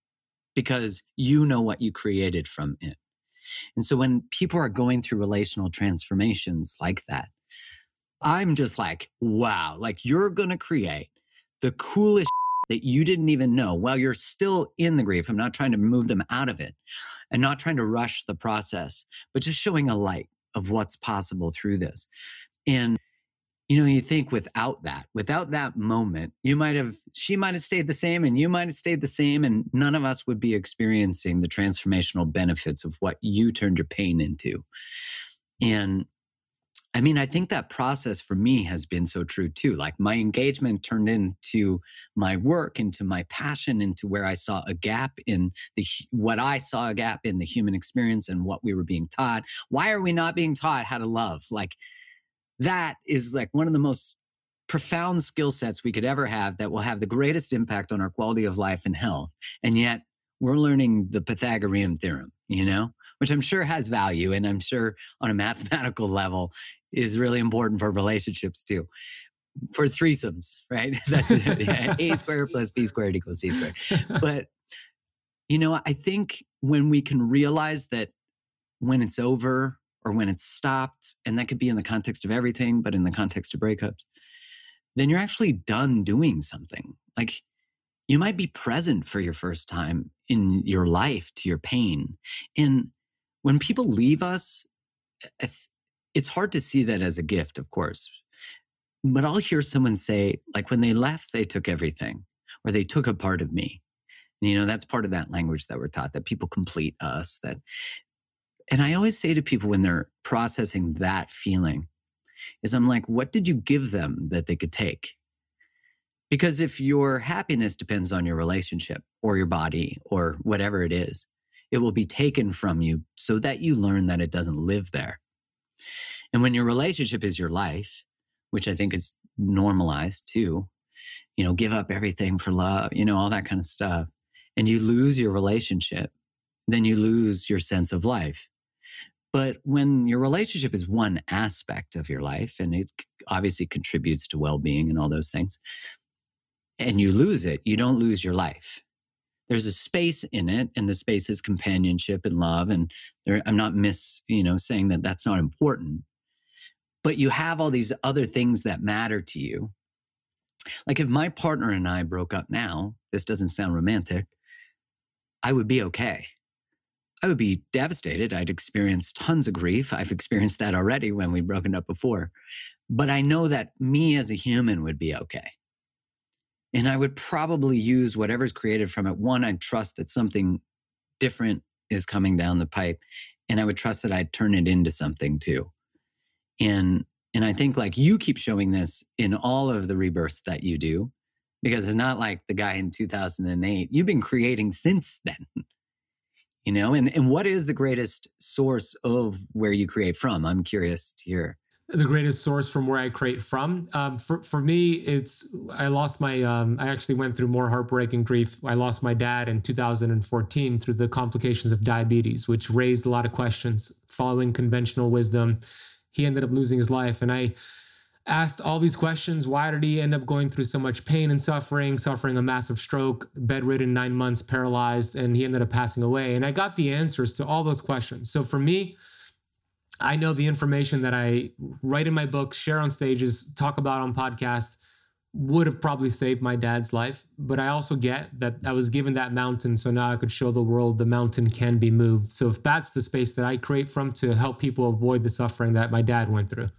because you know what you created from it. And so when people are going through relational transformations like that i'm just like wow like you're gonna create the coolest that you didn't even know while you're still in the grief i'm not trying to move them out of it and not trying to rush the process, but just showing a light of what's possible through this. And you know, you think without that, without that moment, you might have, she might have stayed the same and you might have stayed the same, and none of us would be experiencing the transformational benefits of what you turned your pain into. And I mean, I think that process for me has been so true too. Like my engagement turned into my work, into my passion, into where I saw a gap in the what I saw a gap in the human experience and what we were being taught. Why are we not being taught how to love? Like that is like one of the most profound skill sets we could ever have that will have the greatest impact on our quality of life and health. And yet we're learning the Pythagorean theorem, you know? Which I'm sure has value and I'm sure on a mathematical level is really important for relationships too. For threesomes, right? That's a squared plus b squared equals c squared. But you know, I think when we can realize that when it's over or when it's stopped, and that could be in the context of everything, but in the context of breakups, then you're actually done doing something. Like you might be present for your first time in your life to your pain. And when people leave us, eh, it's, it's hard to see that as a gift, of course. But I'll hear someone say, like, when they left, they took everything, or they took a part of me. And, you know, that's part of that language that we're taught that people complete us. That, and I always say to people when they're processing that feeling, is I'm like, what did you give them that they could take? Because if your happiness depends on your relationship or your body or whatever it is, it will be taken from you so that you learn that it doesn't live there. And when your relationship is your life, which I think is normalized too, you know, give up everything for love, you know, all that kind of stuff, and you lose your relationship, then you lose your sense of life. But when your relationship is one aspect of your life and it obviously contributes to well being and all those things, and you lose it, you don't lose your life. There's a space in it, and the space is companionship and love. And there, I'm not miss, you know, saying that that's not important, but you have all these other things that matter to you. Like if my partner and I broke up now, this doesn't sound romantic, I would be okay. I would be devastated. I'd experience tons of grief. I've experienced that already when we've broken up before. But I know that me as a human would be okay. And I would probably use whatever's created from it. One, I'd trust that something different is coming down the pipe. And I would trust that I'd turn it into something too. And and I think like you keep showing this in all of the rebirths that you do, because it's not like the guy in 2008. You've been creating since then. You know, and, and what is the greatest source of where you create from? I'm curious to hear the greatest source from where I create from. Um, for for me, it's I lost my. Um, I actually went through more heartbreak and grief. I lost my dad in 2014 through the complications of diabetes, which raised a lot of questions. Following conventional wisdom, he ended up losing his life, and I asked all these questions. Why did he end up going through so much pain and suffering, suffering a massive stroke, bedridden, nine months, paralyzed, and he ended up passing away? And I got the answers to all those questions. So for me I know the information that I write in my book, share on stages, talk about on podcast would have probably saved my dad's life. But I also get that I was given that mountain. So now I could show the world the mountain can be moved. So if that's the space that I create from to help people avoid the suffering that my dad went through.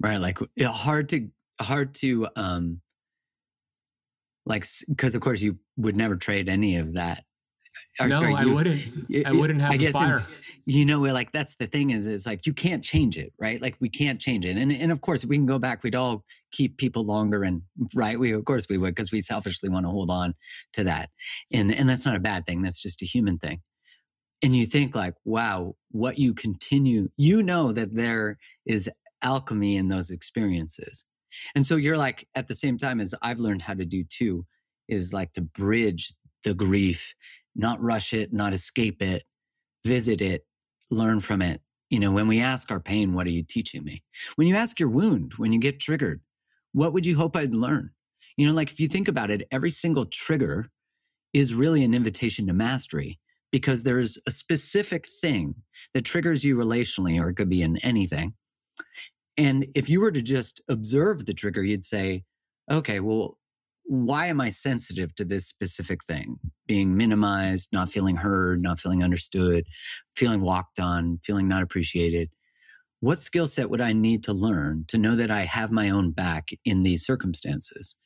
Right. Like hard to, hard to, um, like, because of course you would never trade any of that no, sorry, I wouldn't. I wouldn't have I guess fire. You know, we're like that's the thing is, is like you can't change it, right? Like we can't change it, and and of course, if we can go back, we'd all keep people longer, and right, we of course we would because we selfishly want to hold on to that, and and that's not a bad thing. That's just a human thing. And you think like, wow, what you continue, you know that there is alchemy in those experiences, and so you're like at the same time as I've learned how to do too, is like to bridge the grief not rush it, not escape it, visit it, learn from it. You know, when we ask our pain, what are you teaching me? When you ask your wound, when you get triggered, what would you hope I'd learn? You know, like if you think about it, every single trigger is really an invitation to mastery because there's a specific thing that triggers you relationally, or it could be in anything. And if you were to just observe the trigger, you'd say, okay, well, why am I sensitive to this specific thing? Being minimized, not feeling heard, not feeling understood, feeling walked on, feeling not appreciated. What skill set would I need to learn to know that I have my own back in these circumstances?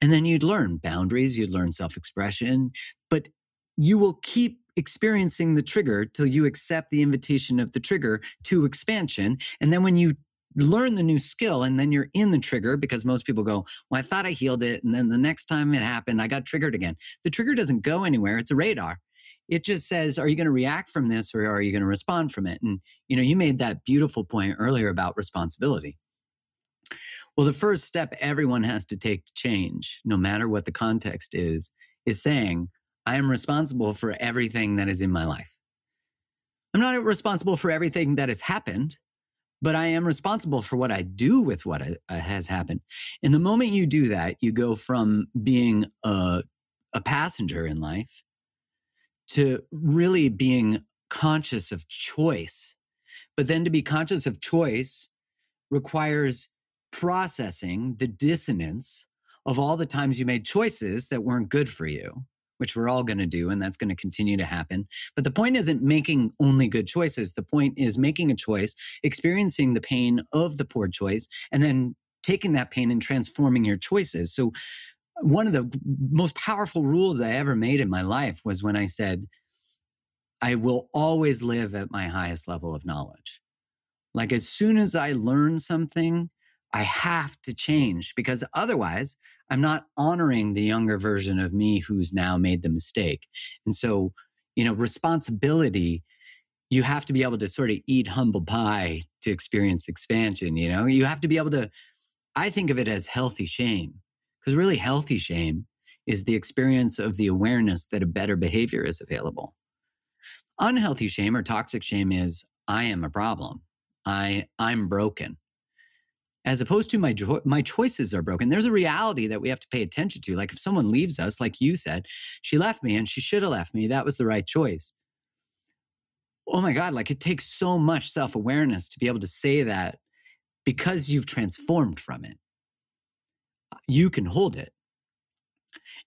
And then you'd learn boundaries, you'd learn self expression, but you will keep experiencing the trigger till you accept the invitation of the trigger to expansion. And then when you learn the new skill and then you're in the trigger because most people go, Well, I thought I healed it. And then the next time it happened, I got triggered again. The trigger doesn't go anywhere, it's a radar. It just says, Are you going to react from this or are you going to respond from it? And, you know, you made that beautiful point earlier about responsibility. Well, the first step everyone has to take to change, no matter what the context is, is saying, I am responsible for everything that is in my life. I'm not responsible for everything that has happened but I am responsible for what I do with what uh, has happened. And the moment you do that, you go from being a, a passenger in life to really being conscious of choice. But then to be conscious of choice requires processing the dissonance of all the times you made choices that weren't good for you which we're all going to do, and that's going to continue to happen. But the point isn't making only good choices. The point is making a choice, experiencing the pain of the poor choice, and then taking that pain and transforming your choices. So one of the most powerful rules I ever made in my life was when I said, I will always live at my highest level of knowledge. Like as soon as I learn something, I have to change because otherwise I'm not honoring the younger version of me who's now made the mistake. And so, you know, responsibility, you have to be able to sort of eat humble pie to experience expansion. You know, you have to be able to, I think of it as healthy shame because really healthy shame is the experience of the awareness that a better behavior is available. Unhealthy shame or toxic shame is I am a problem. I I'm broken as opposed to my jo- my choices are broken. There's a reality that we have to pay attention to. Like if someone leaves us like you said she left me and she should have left me that was the right choice. Oh my god like it takes so much self-awareness to be able to say that because you've transformed from it. You can hold it.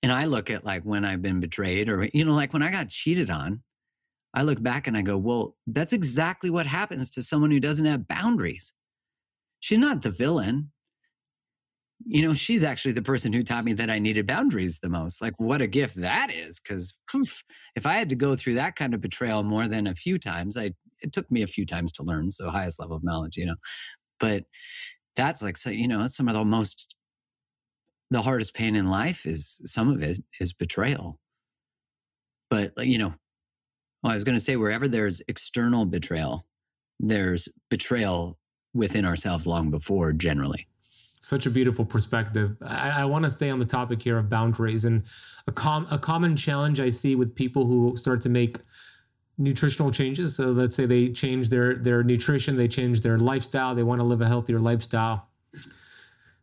And i look at like when i've been betrayed or you know like when i got cheated on i look back and i go well that's exactly what happens to someone who doesn't have boundaries she's not the villain. You know, she's actually the person who taught me that I needed boundaries the most. Like, what a gift that is. Because if I had to go through that kind of betrayal more than a few times, I it took me a few times to learn. So highest level of knowledge, you know. But that's like, so, you know, some of the most, the hardest pain in life is some of it is betrayal. But, you know, well, I was going to say, wherever there's external betrayal, there's betrayal within ourselves long before generally such a beautiful perspective. I, I want to stay on the topic here of boundaries and a, com- a common challenge I see with people who start to make nutritional changes. So let's say they change their their nutrition, they change their lifestyle, they want to live a healthier lifestyle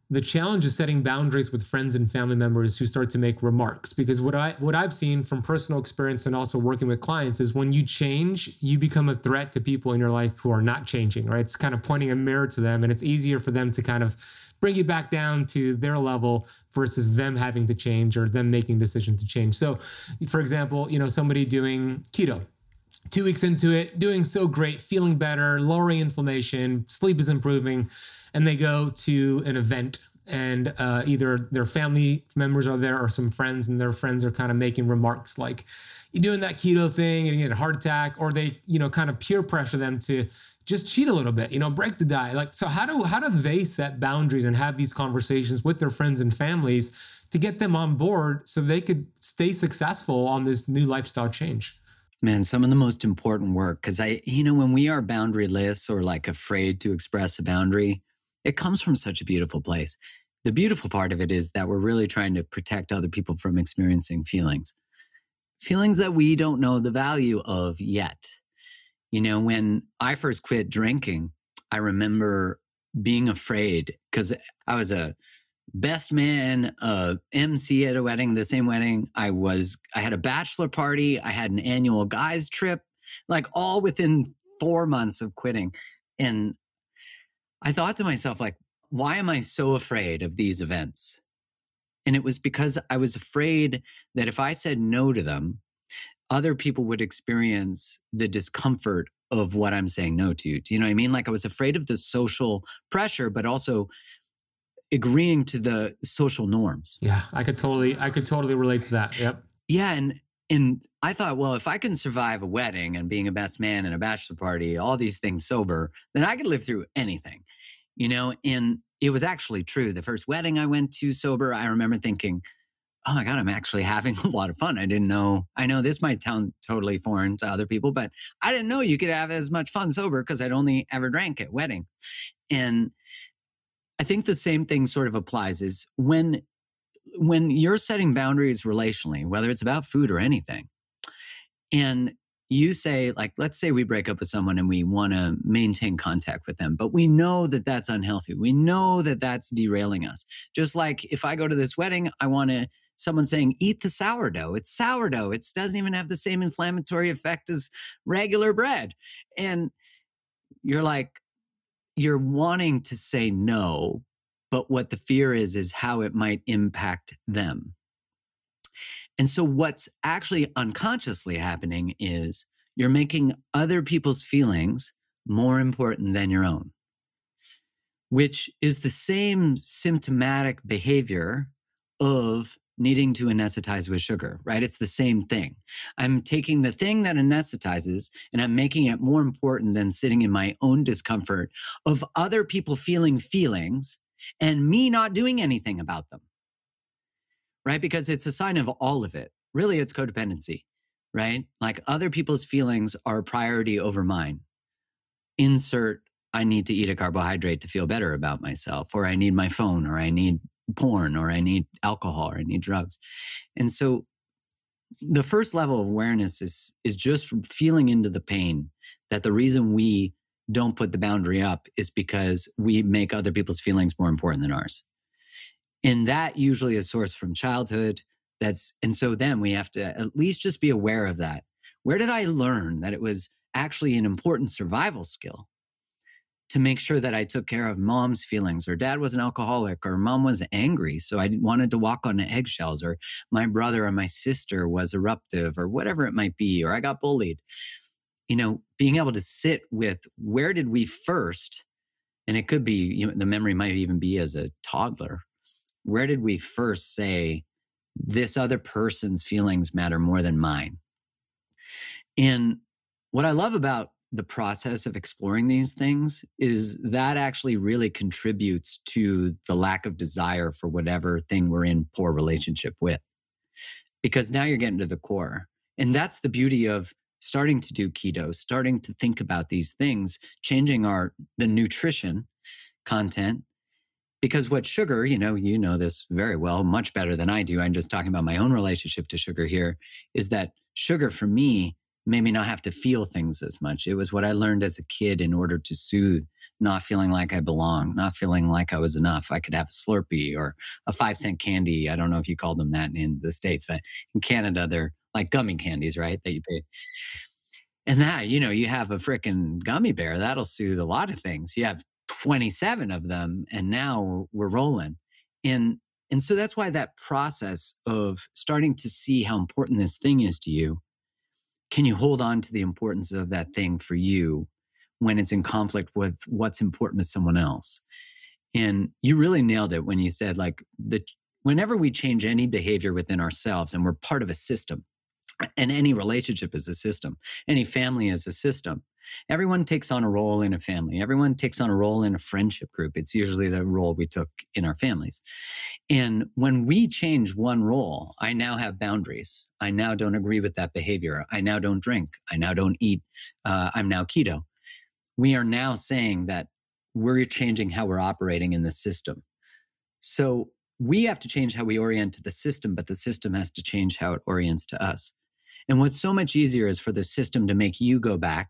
the challenge is setting boundaries with friends and family members who start to make remarks. Because what i what i've seen from personal experience and also working with clients is when you change you become a threat to people in your life who are not changing right? It's kind of pointing a mirror to them and it's easier for them to kind of bring you back down to their level versus them having to change or them making decisions to change. So for example you know somebody doing keto two weeks into it doing so great feeling better lowering inflammation sleep is improving and they go to an event and uh, either their family members are there or some friends and their friends are kind of making remarks like you're doing that keto thing and you get a heart attack? Or they you know kind of peer pressure them to just cheat a little bit you know break the diet. Like so how do how do they set boundaries and have these conversations with their friends and families to get them on board so they could stay successful on this new lifestyle change? Man, some of the most important work, because I, you know, when we are boundaryless or like afraid to express a boundary, it comes from such a beautiful place. The beautiful part of it is that we're really trying to protect other people from experiencing feelings, feelings that we don't know the value of yet. You know, when I first quit drinking, I remember being afraid because I was a best man, a MC at a wedding, the same wedding. I was, I had a bachelor party, I had an annual guys trip, like all within four months of quitting. And I thought to myself, like, why am I so afraid of these events? And it was because I was afraid that if I said no to them, other people would experience the discomfort of what I'm saying no to. Do you know what I mean? Like I was afraid of the social pressure, but also agreeing to the social norms. Yeah, I could totally I could totally relate to that. Yep. Yeah, and and I thought, well, if I can survive a wedding and being a best man and a bachelor party, all these things sober, then I could live through anything you know, and it was actually true. The first wedding I went to sober, I remember thinking, oh my God, I'm actually having a lot of fun. I didn't know, I know this might sound totally foreign to other people, but I didn't know you could have as much fun sober because I'd only ever drank at wedding. And I think the same thing sort of applies is when when you're setting boundaries relationally, whether it's about food or anything, and you say like let's say we break up with someone and we want to maintain contact with them but we know that that's unhealthy. We know that that's derailing us. Just like if i go to this wedding i want to someone saying eat the sourdough. It's sourdough. It doesn't even have the same inflammatory effect as regular bread. And you're like you're wanting to say no but what the fear is is how it might impact them and so, what's actually unconsciously happening is you're making other people's feelings more important than your own, which is the same symptomatic behavior of needing to anesthetize with sugar, right? It's the same thing. I'm taking the thing that anesthetizes and I'm making it more important than sitting in my own discomfort of other people feeling feelings and me not doing anything about them, right? Because it's a sign of all of it. Really, it's codependency, right? Like other people's feelings are a priority over mine. Insert I need to eat a carbohydrate to feel better about myself, or I need my phone, or I need porn or I need alcohol or I need drugs. And so the first level of awareness is is just feeling into the pain that the reason we don't put the boundary up is because we make other people's feelings more important than ours. And that usually is sourced from childhood. That's and so then we have to at least just be aware of that. Where did I learn that it was actually an important survival skill? to make sure that I took care of mom's feelings, or dad was an alcoholic, or mom was angry. So I wanted to walk on eggshells, or my brother or my sister was eruptive, or whatever it might be, or I got bullied. You know, being able to sit with where did we first, and it could be, you know, the memory might even be as a toddler, where did we first say, this other person's feelings matter more than mine? And what I love about the process of exploring these things is that actually really contributes to the lack of desire for whatever thing we're in poor relationship with because now you're getting to the core and that's the beauty of starting to do keto starting to think about these things changing our the nutrition content because what sugar you know you know this very well much better than i do i'm just talking about my own relationship to sugar here is that sugar for me made me not have to feel things as much. It was what I learned as a kid in order to soothe not feeling like I belong, not feeling like I was enough. I could have a Slurpee or a five cent candy. I don't know if you call them that in the States, but in Canada, they're like gummy candies, right? That you pay. And that, you know, you have a freaking gummy bear, that'll soothe a lot of things. You have 27 of them, and now we're rolling. And and so that's why that process of starting to see how important this thing is to you can you hold on to the importance of that thing for you when it's in conflict with what's important to someone else and you really nailed it when you said like the whenever we change any behavior within ourselves and we're part of a system and any relationship is a system any family is a system everyone takes on a role in a family. Everyone takes on a role in a friendship group. It's usually the role we took in our families. And when we change one role i now have boundaries. I now don't agree with that behavior. I now don't drink. I now don't eat. Uh, i'm now keto. We are now saying that we're changing how we're operating in the system. So we have to change how we orient to the system but the system has to change how it orients to us. And what's so much easier is for the system to make you go back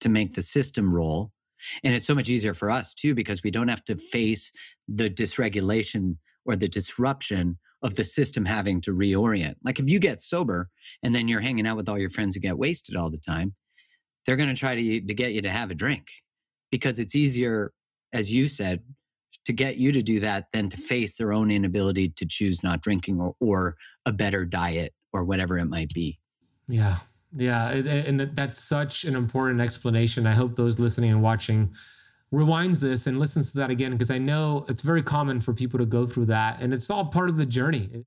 to make the system roll. And it's so much easier for us too, because we don't have to face the dysregulation or the disruption of the system having to reorient. Like if you get sober and then you're hanging out with all your friends who get wasted all the time, they're going to try to, to get you to have a drink because it's easier, as you said, to get you to do that than to face their own inability to choose not drinking or, or a better diet or whatever it might be. Yeah. Yeah, and that's such an important explanation. I hope those listening and watching rewinds this and listens to that again because I know it's very common for people to go through that and it's all part of the journey.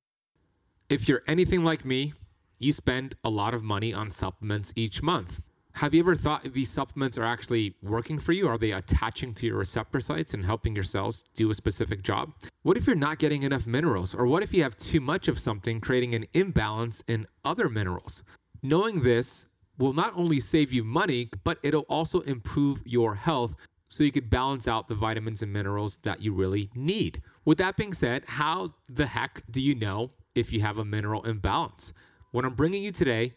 If you're anything like me, you spend a lot of money on supplements each month. Have you ever thought if these supplements are actually working for you? Are they attaching to your receptor sites and helping your cells do a specific job? What if you're not getting enough minerals? Or what if you have too much of something, creating an imbalance in other minerals? Knowing this will not only save you money, but it'll also improve your health so you could balance out the vitamins and minerals that you really need. With that being said, how the heck do you know if you have a mineral imbalance? What I'm bringing you today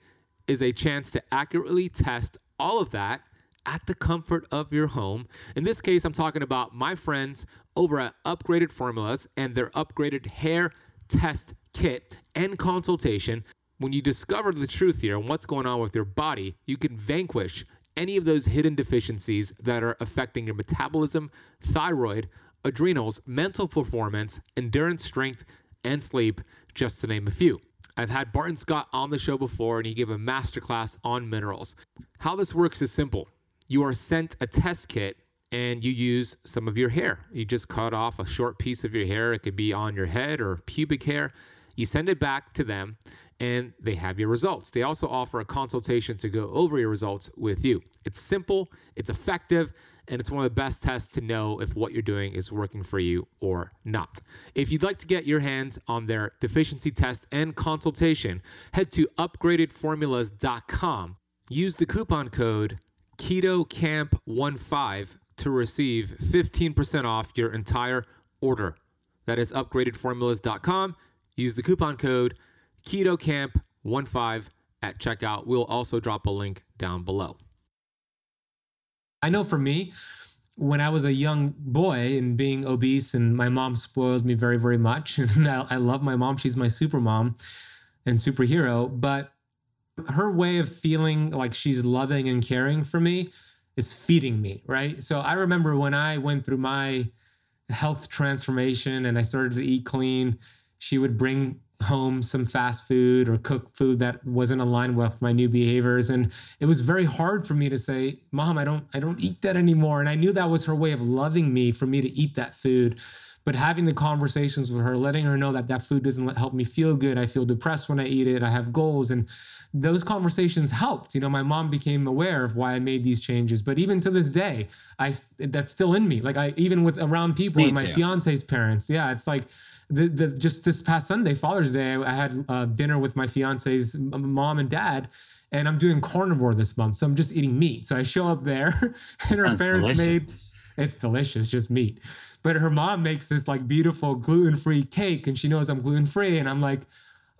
is a chance to accurately test all of that at the comfort of your home. In this case, I'm talking about my friends over at Upgraded Formulas and their upgraded hair test kit and consultation when you discover the truth here and what's going on with your body, you can vanquish any of those hidden deficiencies that are affecting your metabolism, thyroid, adrenals, mental performance, endurance, strength, and sleep, just to name a few. I've had Barton Scott on the show before and he gave a masterclass on minerals. How this works is simple. You are sent a test kit and you use some of your hair. You just cut off a short piece of your hair. It could be on your head or pubic hair. You send it back to them and they have your results. They also offer a consultation to go over your results with you. It's simple, it's effective, and it's one of the best tests to know if what you're doing is working for you or not. If you'd like to get your hands on their deficiency test and consultation, head to upgradedformulas.com. Use the coupon code KETOKAMP15 to receive 15% off your entire order. That is upgradedformulas.com. Use the coupon code KETOKAMP15 at checkout. We'll also drop a link down below. I know for me, when I was a young boy and being obese, and my mom spoiled me very, very much. And I, I love my mom. She's my super mom and superhero. But her way of feeling like she's loving and caring for me is feeding me, right? So I remember when I went through my health transformation and I started to eat clean, she would bring home some fast food or cook food that wasn't aligned with my new behaviors. And it was very hard for me to say mom i don't i don't eat that anymore. And i knew that was her way of loving me for me to eat that food. But having the conversations with her letting her know that that food doesn't help me feel good i feel depressed when i eat it i have goals and those conversations helped. You know my mom became aware of why i made these changes. But even to this day i that's still in me. Like i even with around people me and my too. fiance's parents yeah it's like the, the just this past Sunday, Father's Day, I had uh, dinner with my fiance's mom and dad, and I'm doing carnivore this month, so I'm just eating meat. So I show up there, and her parents delicious. made it's delicious, just meat. But her mom makes this like beautiful gluten free cake, and she knows I'm gluten free, and I'm like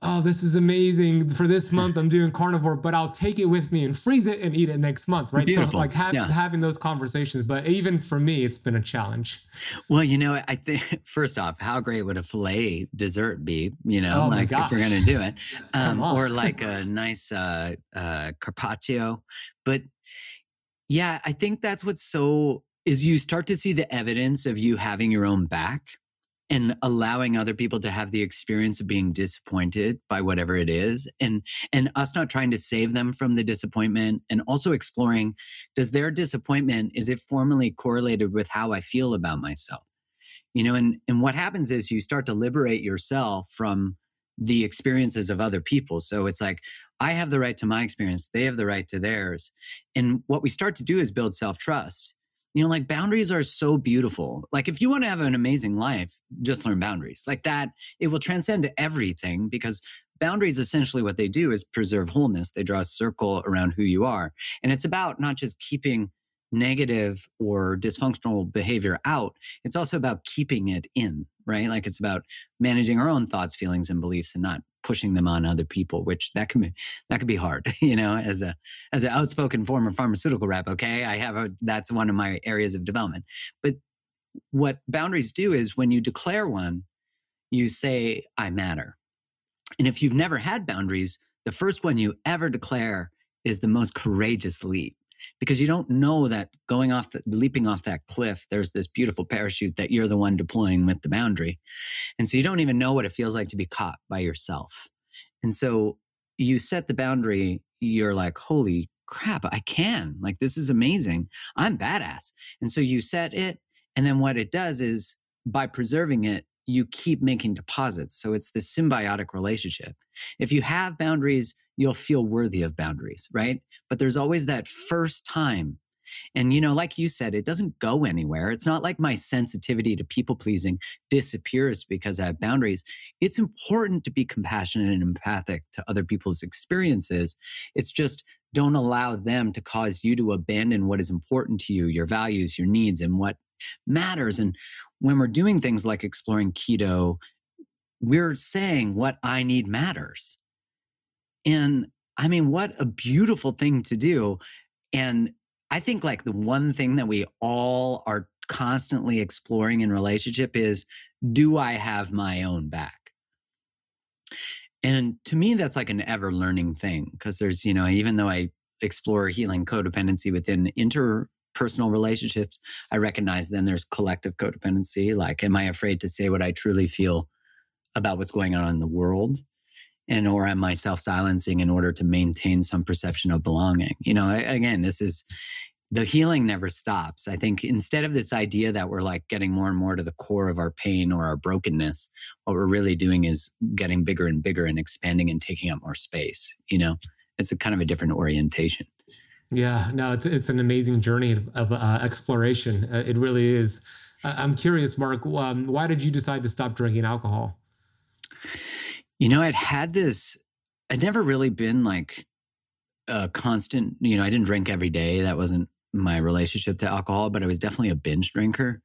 oh, this is amazing. For this month, I'm doing carnivore, but I'll take it with me and freeze it and eat it next month, right? Beautiful. So, like ha- yeah. having those conversations. But even for me, it's been a challenge. Well, you know, I think first off, how great would a filet dessert be? You know, oh like if you're going to do it, um, or like a nice uh, uh, carpaccio. But yeah, I think that's what's so is you start to see the evidence of you having your own back and allowing other people to have the experience of being disappointed by whatever it is and and us not trying to save them from the disappointment and also exploring does their disappointment is it formally correlated with how i feel about myself? You know and and what happens is you start to liberate yourself from the experiences of other people. So it's like i have the right to my experience they have the right to theirs. And what we start to do is build self trust you know like boundaries are so beautiful. Like if you want to have an amazing life just learn boundaries. Like that it will transcend everything because boundaries essentially what they do is preserve wholeness. They draw a circle around who you are. And it's about not just keeping negative or dysfunctional behavior out it's also about keeping it in right? Like it's about managing our own thoughts feelings and beliefs and not pushing them on other people, which that can be that can be hard, you know, as a as an outspoken former pharmaceutical rep. Okay, I have a that's one of my areas of development. But what boundaries do is when you declare one, you say I matter. And if you've never had boundaries, the first one you ever declare is the most courageous leap because you don't know that going off the leaping off that cliff there's this beautiful parachute that you're the one deploying with the boundary. And so you don't even know what it feels like to be caught by yourself. And so you set the boundary you're like holy crap i can. Like this is amazing. I'm badass. And so you set it and then what it does is by preserving it you keep making deposits. So it's this symbiotic relationship. If you have boundaries you'll feel worthy of boundaries, right? But there's always that first time. And, you know, like you said, it doesn't go anywhere. It's not like my sensitivity to people pleasing disappears because I have boundaries. It's important to be compassionate and empathic to other people's experiences. It's just don't allow them to cause you to abandon what is important to you, your values, your needs, and what matters. And when we're doing things like exploring keto, we're saying what I need matters and I mean, what a beautiful thing to do. And I think like the one thing that we all are constantly exploring in relationship is do I have my own back? And to me, that's like an ever learning thing because there's, you know, even though I explore healing codependency within interpersonal relationships, I recognize then there's collective codependency. Like, am I afraid to say what I truly feel about what's going on in the world? And or am i self-silencing in order to maintain some perception of belonging you know again this is the healing never stops. I think instead of this idea that we're like getting more and more to the core of our pain or our brokenness, what we're really doing is getting bigger and bigger and expanding and taking up more space. You know, it's a kind of a different orientation. Yeah, no, it's it's an amazing journey of uh, exploration. Uh, it really is. I'm curious, Mark. Um, why did you decide to stop drinking alcohol? You know, I'd had this. I'd never really been like a constant. You know, I didn't drink every day. That wasn't my relationship to alcohol, but I was definitely a binge drinker.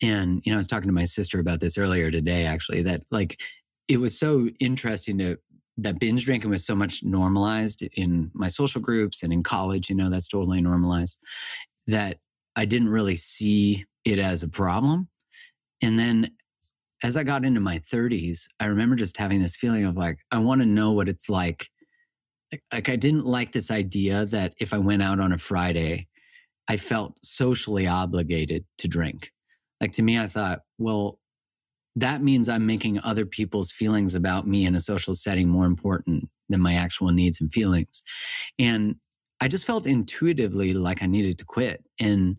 And you know, I was talking to my sister about this earlier today. Actually, that like it was so interesting to that binge drinking was so much normalized in my social groups and in college, you know, that's totally normalized, that I didn't really see it as a problem. And then as I got into my 30s, I remember just having this feeling of like, I want to know what it's like. like. I didn't like this idea that if I went out on a Friday, I felt socially obligated to drink. Like, to me, I thought, well, that means I'm making other people's feelings about me in a social setting more important than my actual needs and feelings. And I just felt intuitively like I needed to quit. And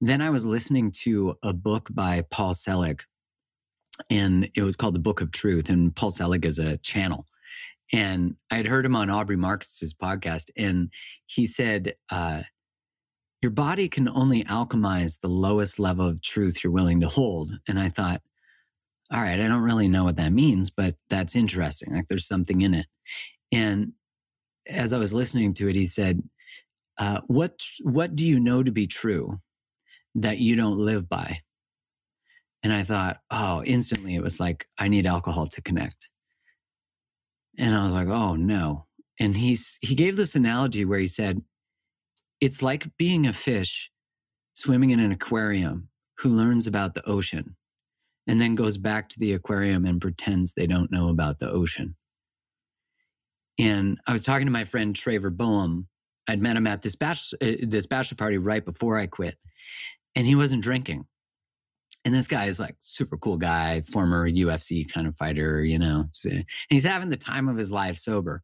then I was listening to a book by Paul Selig, and it was called The Book of Truth. And Paul Selig is a channel. And I had heard him on Aubrey Marcus's podcast, and he said, uh, Your body can only alchemize the lowest level of truth you're willing to hold. And I thought, all right, I don't really know what that means, but that's interesting. Like there's something in it. And as I was listening to it, he said, uh, "What what do you know to be true that you don't live by?" And I thought, oh, instantly it was like I need alcohol to connect. And I was like, oh no. And he's he gave this analogy where he said, it's like being a fish swimming in an aquarium who learns about the ocean and then goes back to the aquarium and pretends they don't know about the ocean. And I was talking to my friend Traver Boehm. I'd met him at this bachelor, uh, this bachelor party right before I quit, and he wasn't drinking. And this guy is like super cool guy, former UFC kind of fighter, you know. And he's having the time of his life sober.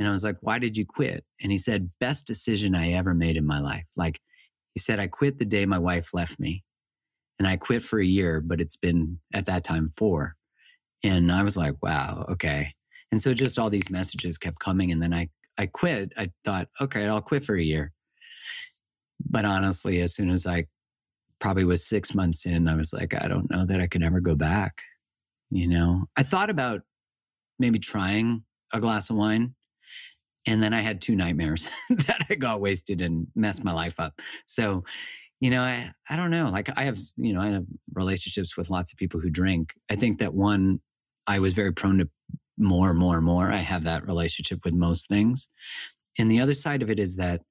And I was like, "Why did you quit?" And he said, "Best decision I ever made in my life." Like he said, "I quit the day my wife left me." and I quit for a year, but it's been at that time four. And I was like, wow, okay. And so just all these messages kept coming. And then I, I quit. I thought, okay, I'll quit for a year. But honestly, as soon as I probably was six months in, I was like, I don't know that I can ever go back. You know, I thought about maybe trying a glass of wine. And then I had two nightmares that I got wasted and messed my life up. So, you know, I, I don't know. Like I have, you know, I have relationships with lots of people who drink. I think that one, I was very prone to more, more, more. I have that relationship with most things. And the other side of it is that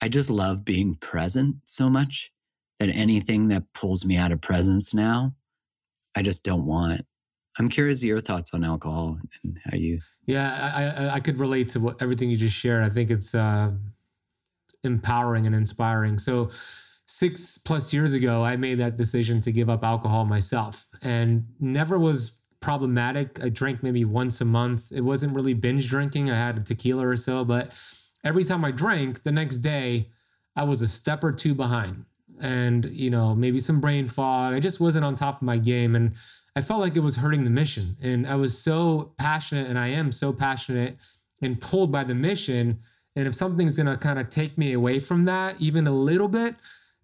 I just love being present so much that anything that pulls me out of presence now, I just don't want. I'm curious your thoughts on alcohol and how you. Yeah, I, I could relate to what everything you just shared. I think it's uh, empowering and inspiring. So, six plus years ago, I made that decision to give up alcohol myself and never was problematic. I drank maybe once a month. It wasn't really binge drinking. I had a tequila or so, but every time I drank, the next day, I was a step or two behind. And, you know, maybe some brain fog. I just wasn't on top of my game. And I felt like it was hurting the mission. And I was so passionate, and I am so passionate and pulled by the mission. And if something's going to kind of take me away from that, even a little bit,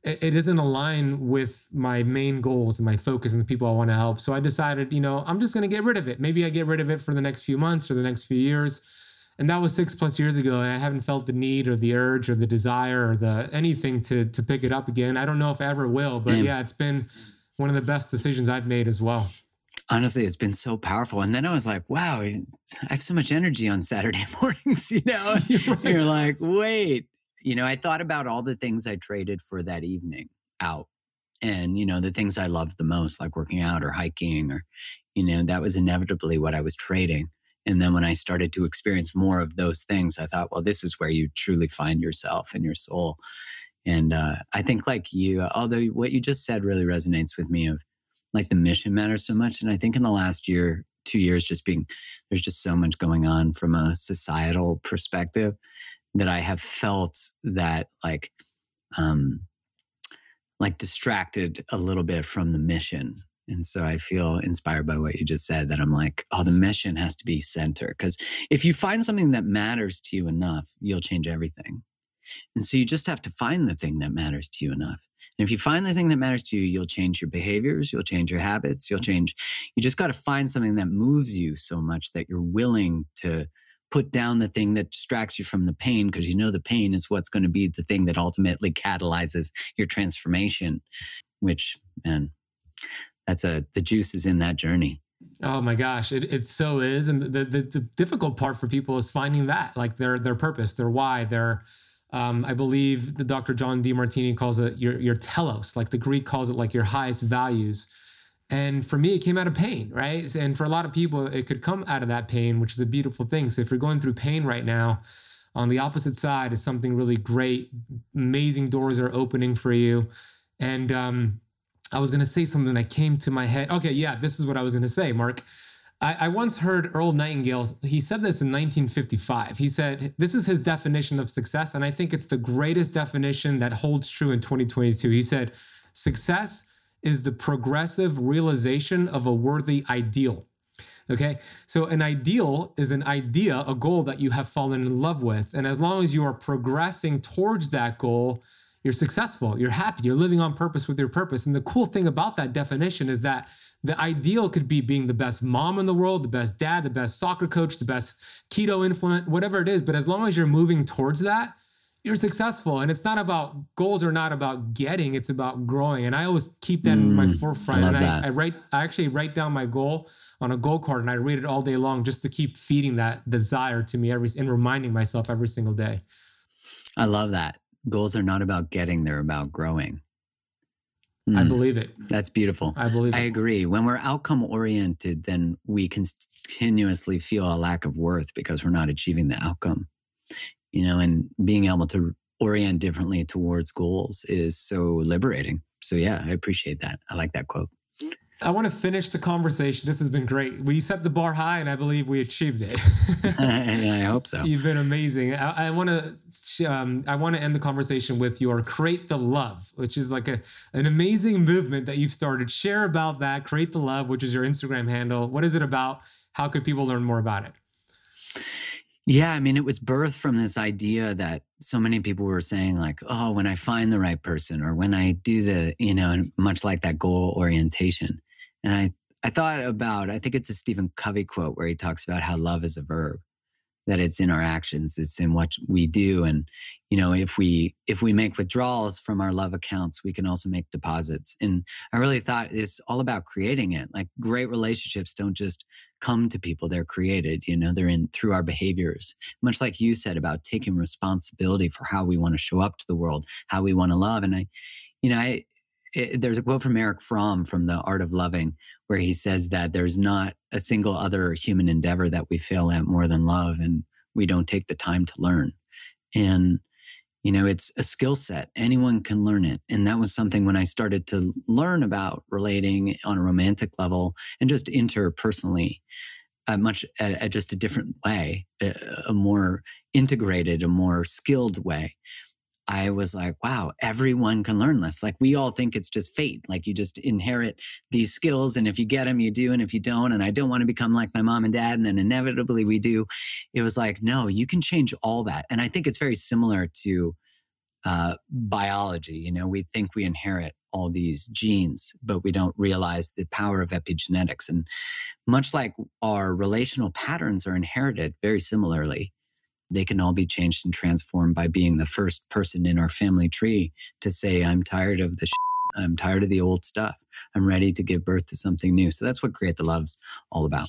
it doesn't align with my main goals and my focus and the people I want to help. So I decided, you know, I'm just going to get rid of it. Maybe I get rid of it for the next few months or the next few years. And that was six plus years ago, and I haven't felt the need or the urge or the desire or the anything to to pick it up again. I don't know if I ever will, but yeah, it's been one of the best decisions I've made as well. Honestly, it's been so powerful. And then I was like, wow, I have so much energy on Saturday mornings. You know, right. you're like, wait, you know, I thought about all the things I traded for that evening out and, you know, the things I loved the most, like working out or hiking or, you know, that was inevitably what I was trading. And then when I started to experience more of those things, I thought, well, this is where you truly find yourself and your soul. And uh, I think, like you, although what you just said really resonates with me of like the mission matters so much. And I think in the last year, two years, just being there's just so much going on from a societal perspective that I have felt that like um, like distracted a little bit from the mission. And so I feel inspired by what you just said that I'm like, oh, the mission has to be center. Because if you find something that matters to you enough, you'll change everything. And so you just have to find the thing that matters to you enough. And if you find the thing that matters to you, you'll change your behaviors, you'll change your habits, you'll change. You just got to find something that moves you so much that you're willing to put down the thing that distracts you from the pain because you know the pain is what's going to be the thing that ultimately catalyzes your transformation, which, man, that's a, the juice is in that journey. Oh my gosh, it, it so is. And the, the, the difficult part for people is finding that, like their, their purpose, their why, their, um, I believe the Dr. John Demartini calls it your, your telos, like the Greek calls it like your highest values. And for me, it came out of pain, right? And for a lot of people, it could come out of that pain, which is a beautiful thing. So if you're going through pain right now, on the opposite side is something really great. Amazing doors are opening for you. And um, I was going to say something that came to my head. Okay, yeah, this is what I was going to say, Mark. I, I once heard Earl Nightingale, he said this in 1955. He said, This is his definition of success. And I think it's the greatest definition that holds true in 2022. He said, Success is the progressive realization of a worthy ideal. Okay. So an ideal is an idea, a goal that you have fallen in love with. And as long as you are progressing towards that goal, you're successful, you're happy, you're living on purpose with your purpose. And the cool thing about that definition is that the ideal could be being the best mom in the world, the best dad, the best soccer coach, the best keto influence, whatever it is. But as long as you're moving towards that, you're successful. And it's not about goals are not about getting, it's about growing. And I always keep that mm, in my mm, forefront. I and I, I, write, I actually write down my goal on a goal card and I read it all day long just to keep feeding that desire to me every and reminding myself every single day. I love that goals are not about getting, they're about growing. Mm. I believe it. That's beautiful. I believe I agree. When we're outcome oriented, then we continuously feel a lack of worth because we're not achieving the outcome. You know, and being able to orient differently towards goals is so liberating. So, yeah, I appreciate that. I like that quote. I want to finish the conversation. This has been great. We set the bar high, and I believe we achieved it. I hope so. You've been amazing. I, I want to um, I want to end the conversation with your create the love, which is like a an amazing movement that you've started. Share about that. Create the love, which is your Instagram handle. What is it about? How could people learn more about it? Yeah, I mean, it was birthed from this idea that so many people were saying, like, oh, when I find the right person, or when I do the, you know, much like that goal orientation. And I, I thought about, I think it's a Stephen Covey quote where he talks about how love is a verb, that it's in our actions, it's in what we do. And, you know, if we, if we make withdrawals from our love accounts, we can also make deposits. And I really thought it's all about creating it. Like great relationships don't just come to people, they're created, you know, they're in through our behaviors. Much like you said about taking responsibility for how we want to show up to the world, how we want to love. And I, you know, I, it, there's a quote from Erich Fromm from The Art of Loving, where he says that there's not a single other human endeavor that we fail at more than love, and we don't take the time to learn. And, you know, it's a skill set. Anyone can learn it. And that was something when I started to learn about relating on a romantic level and just interpersonally, uh, much at, at, just a different way, a, a more integrated, a more skilled way. I was like, wow, everyone can learn this. Like we all think it's just fate. Like you just inherit these skills. And if you get them, you do. And if you don't, and I don't want to become like my mom and dad, and then inevitably we do. It was like, no, you can change all that. And I think it's very similar to uh, biology. You know, we think we inherit all these genes, but we don't realize the power of epigenetics. And much like our relational patterns are inherited very similarly, they can all be changed and transformed by being the first person in our family tree to say, I'm tired of the I'm tired of the old stuff. I'm ready to give birth to something new. So that's what Create the Love's all about.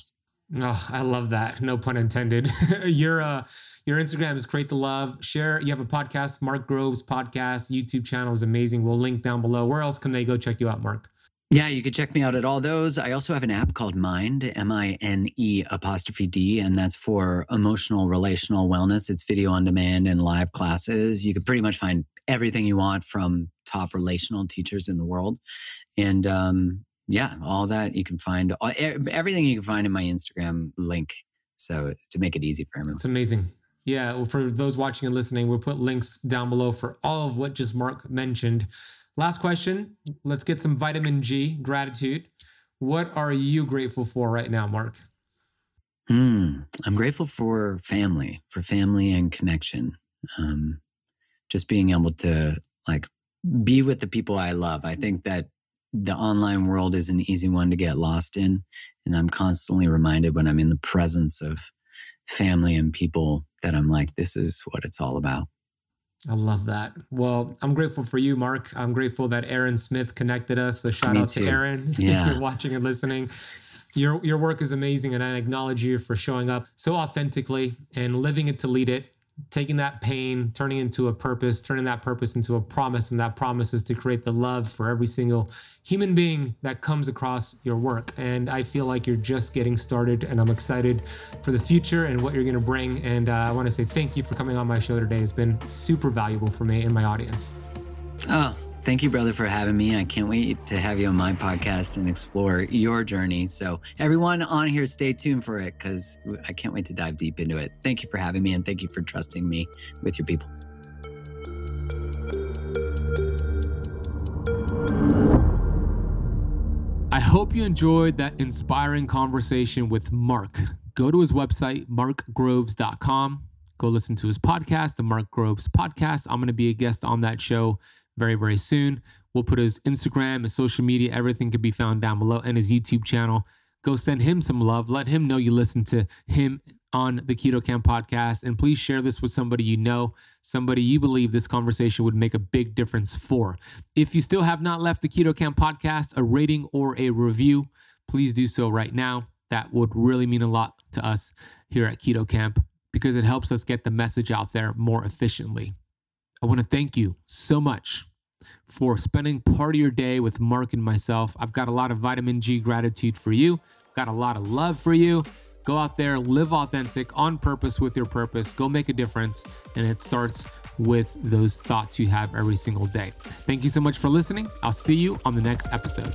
Oh, I love that. No pun intended. your uh, your Instagram is Create the Love. Share. You have a podcast, Mark Groves podcast. YouTube channel is amazing. We'll link down below. Where else can they go check you out, Mark? Yeah, you can check me out at all those. I also have an app called Mind, M I N E apostrophe D, and that's for emotional relational wellness. It's video on demand and live classes. You can pretty much find everything you want from top relational teachers in the world. And um, yeah, all that you can find, everything you can find in my Instagram link. So to make it easy for everyone. It's amazing. Yeah, for those watching and listening, we'll put links down below for all of what just Mark mentioned. Last question. Let's get some vitamin G, gratitude. What are you grateful for right now, Mark? Hmm. I'm grateful for family, for family and connection. Um, just being able to like be with the people I love. I think that the online world is an easy one to get lost in. And I'm constantly reminded when I'm in the presence of family and people that I'm like, this is what it's all about. I love that. Well, I'm grateful for you, Mark. I'm grateful that Aaron Smith connected us. So shout Me out too. to Aaron Yeah. if you're watching and listening. Your your work is amazing, and I acknowledge you for showing up so authentically and living it to lead it. Taking that pain, turning into a purpose, turning that purpose into a promise, and that promise is to create the love for every single human being that comes across your work. And I feel like you're just getting started, and I'm excited for the future and what you're going to bring. And uh, I want to say thank you for coming on my show today. It's been super valuable for me and my audience. Oh, thank you, brother, for having me. I can't wait to have you on my podcast and explore your journey. So, everyone on here, stay tuned for it because I can't wait to dive deep into it. Thank you for having me and thank you for trusting me with your people. I hope you enjoyed that inspiring conversation with Mark. Go to his website, markgroves.com. Go listen to his podcast, the Mark Groves Podcast. I'm going to be a guest on that show very, very soon. We'll put his Instagram, his social media, everything can be found down below, and his YouTube channel. Go send him some love. Let him know you listen to him on the Keto Kamp podcast. And please share this with somebody you know, somebody you believe this conversation would make a big difference for. If you still have not left the Keto Kamp podcast a rating or a review, please do so right now. That would really mean a lot to us here at Keto Kamp because it helps us get the message out there more efficiently. I want to thank you so much for spending part of your day with Mark and myself. I've got a lot of vitamin G gratitude for you, got a lot of love for you. Go out there, live authentic, on purpose with your purpose. Go make a difference. And it starts with those thoughts you have every single day. Thank you so much for listening. I'll see you on the next episode.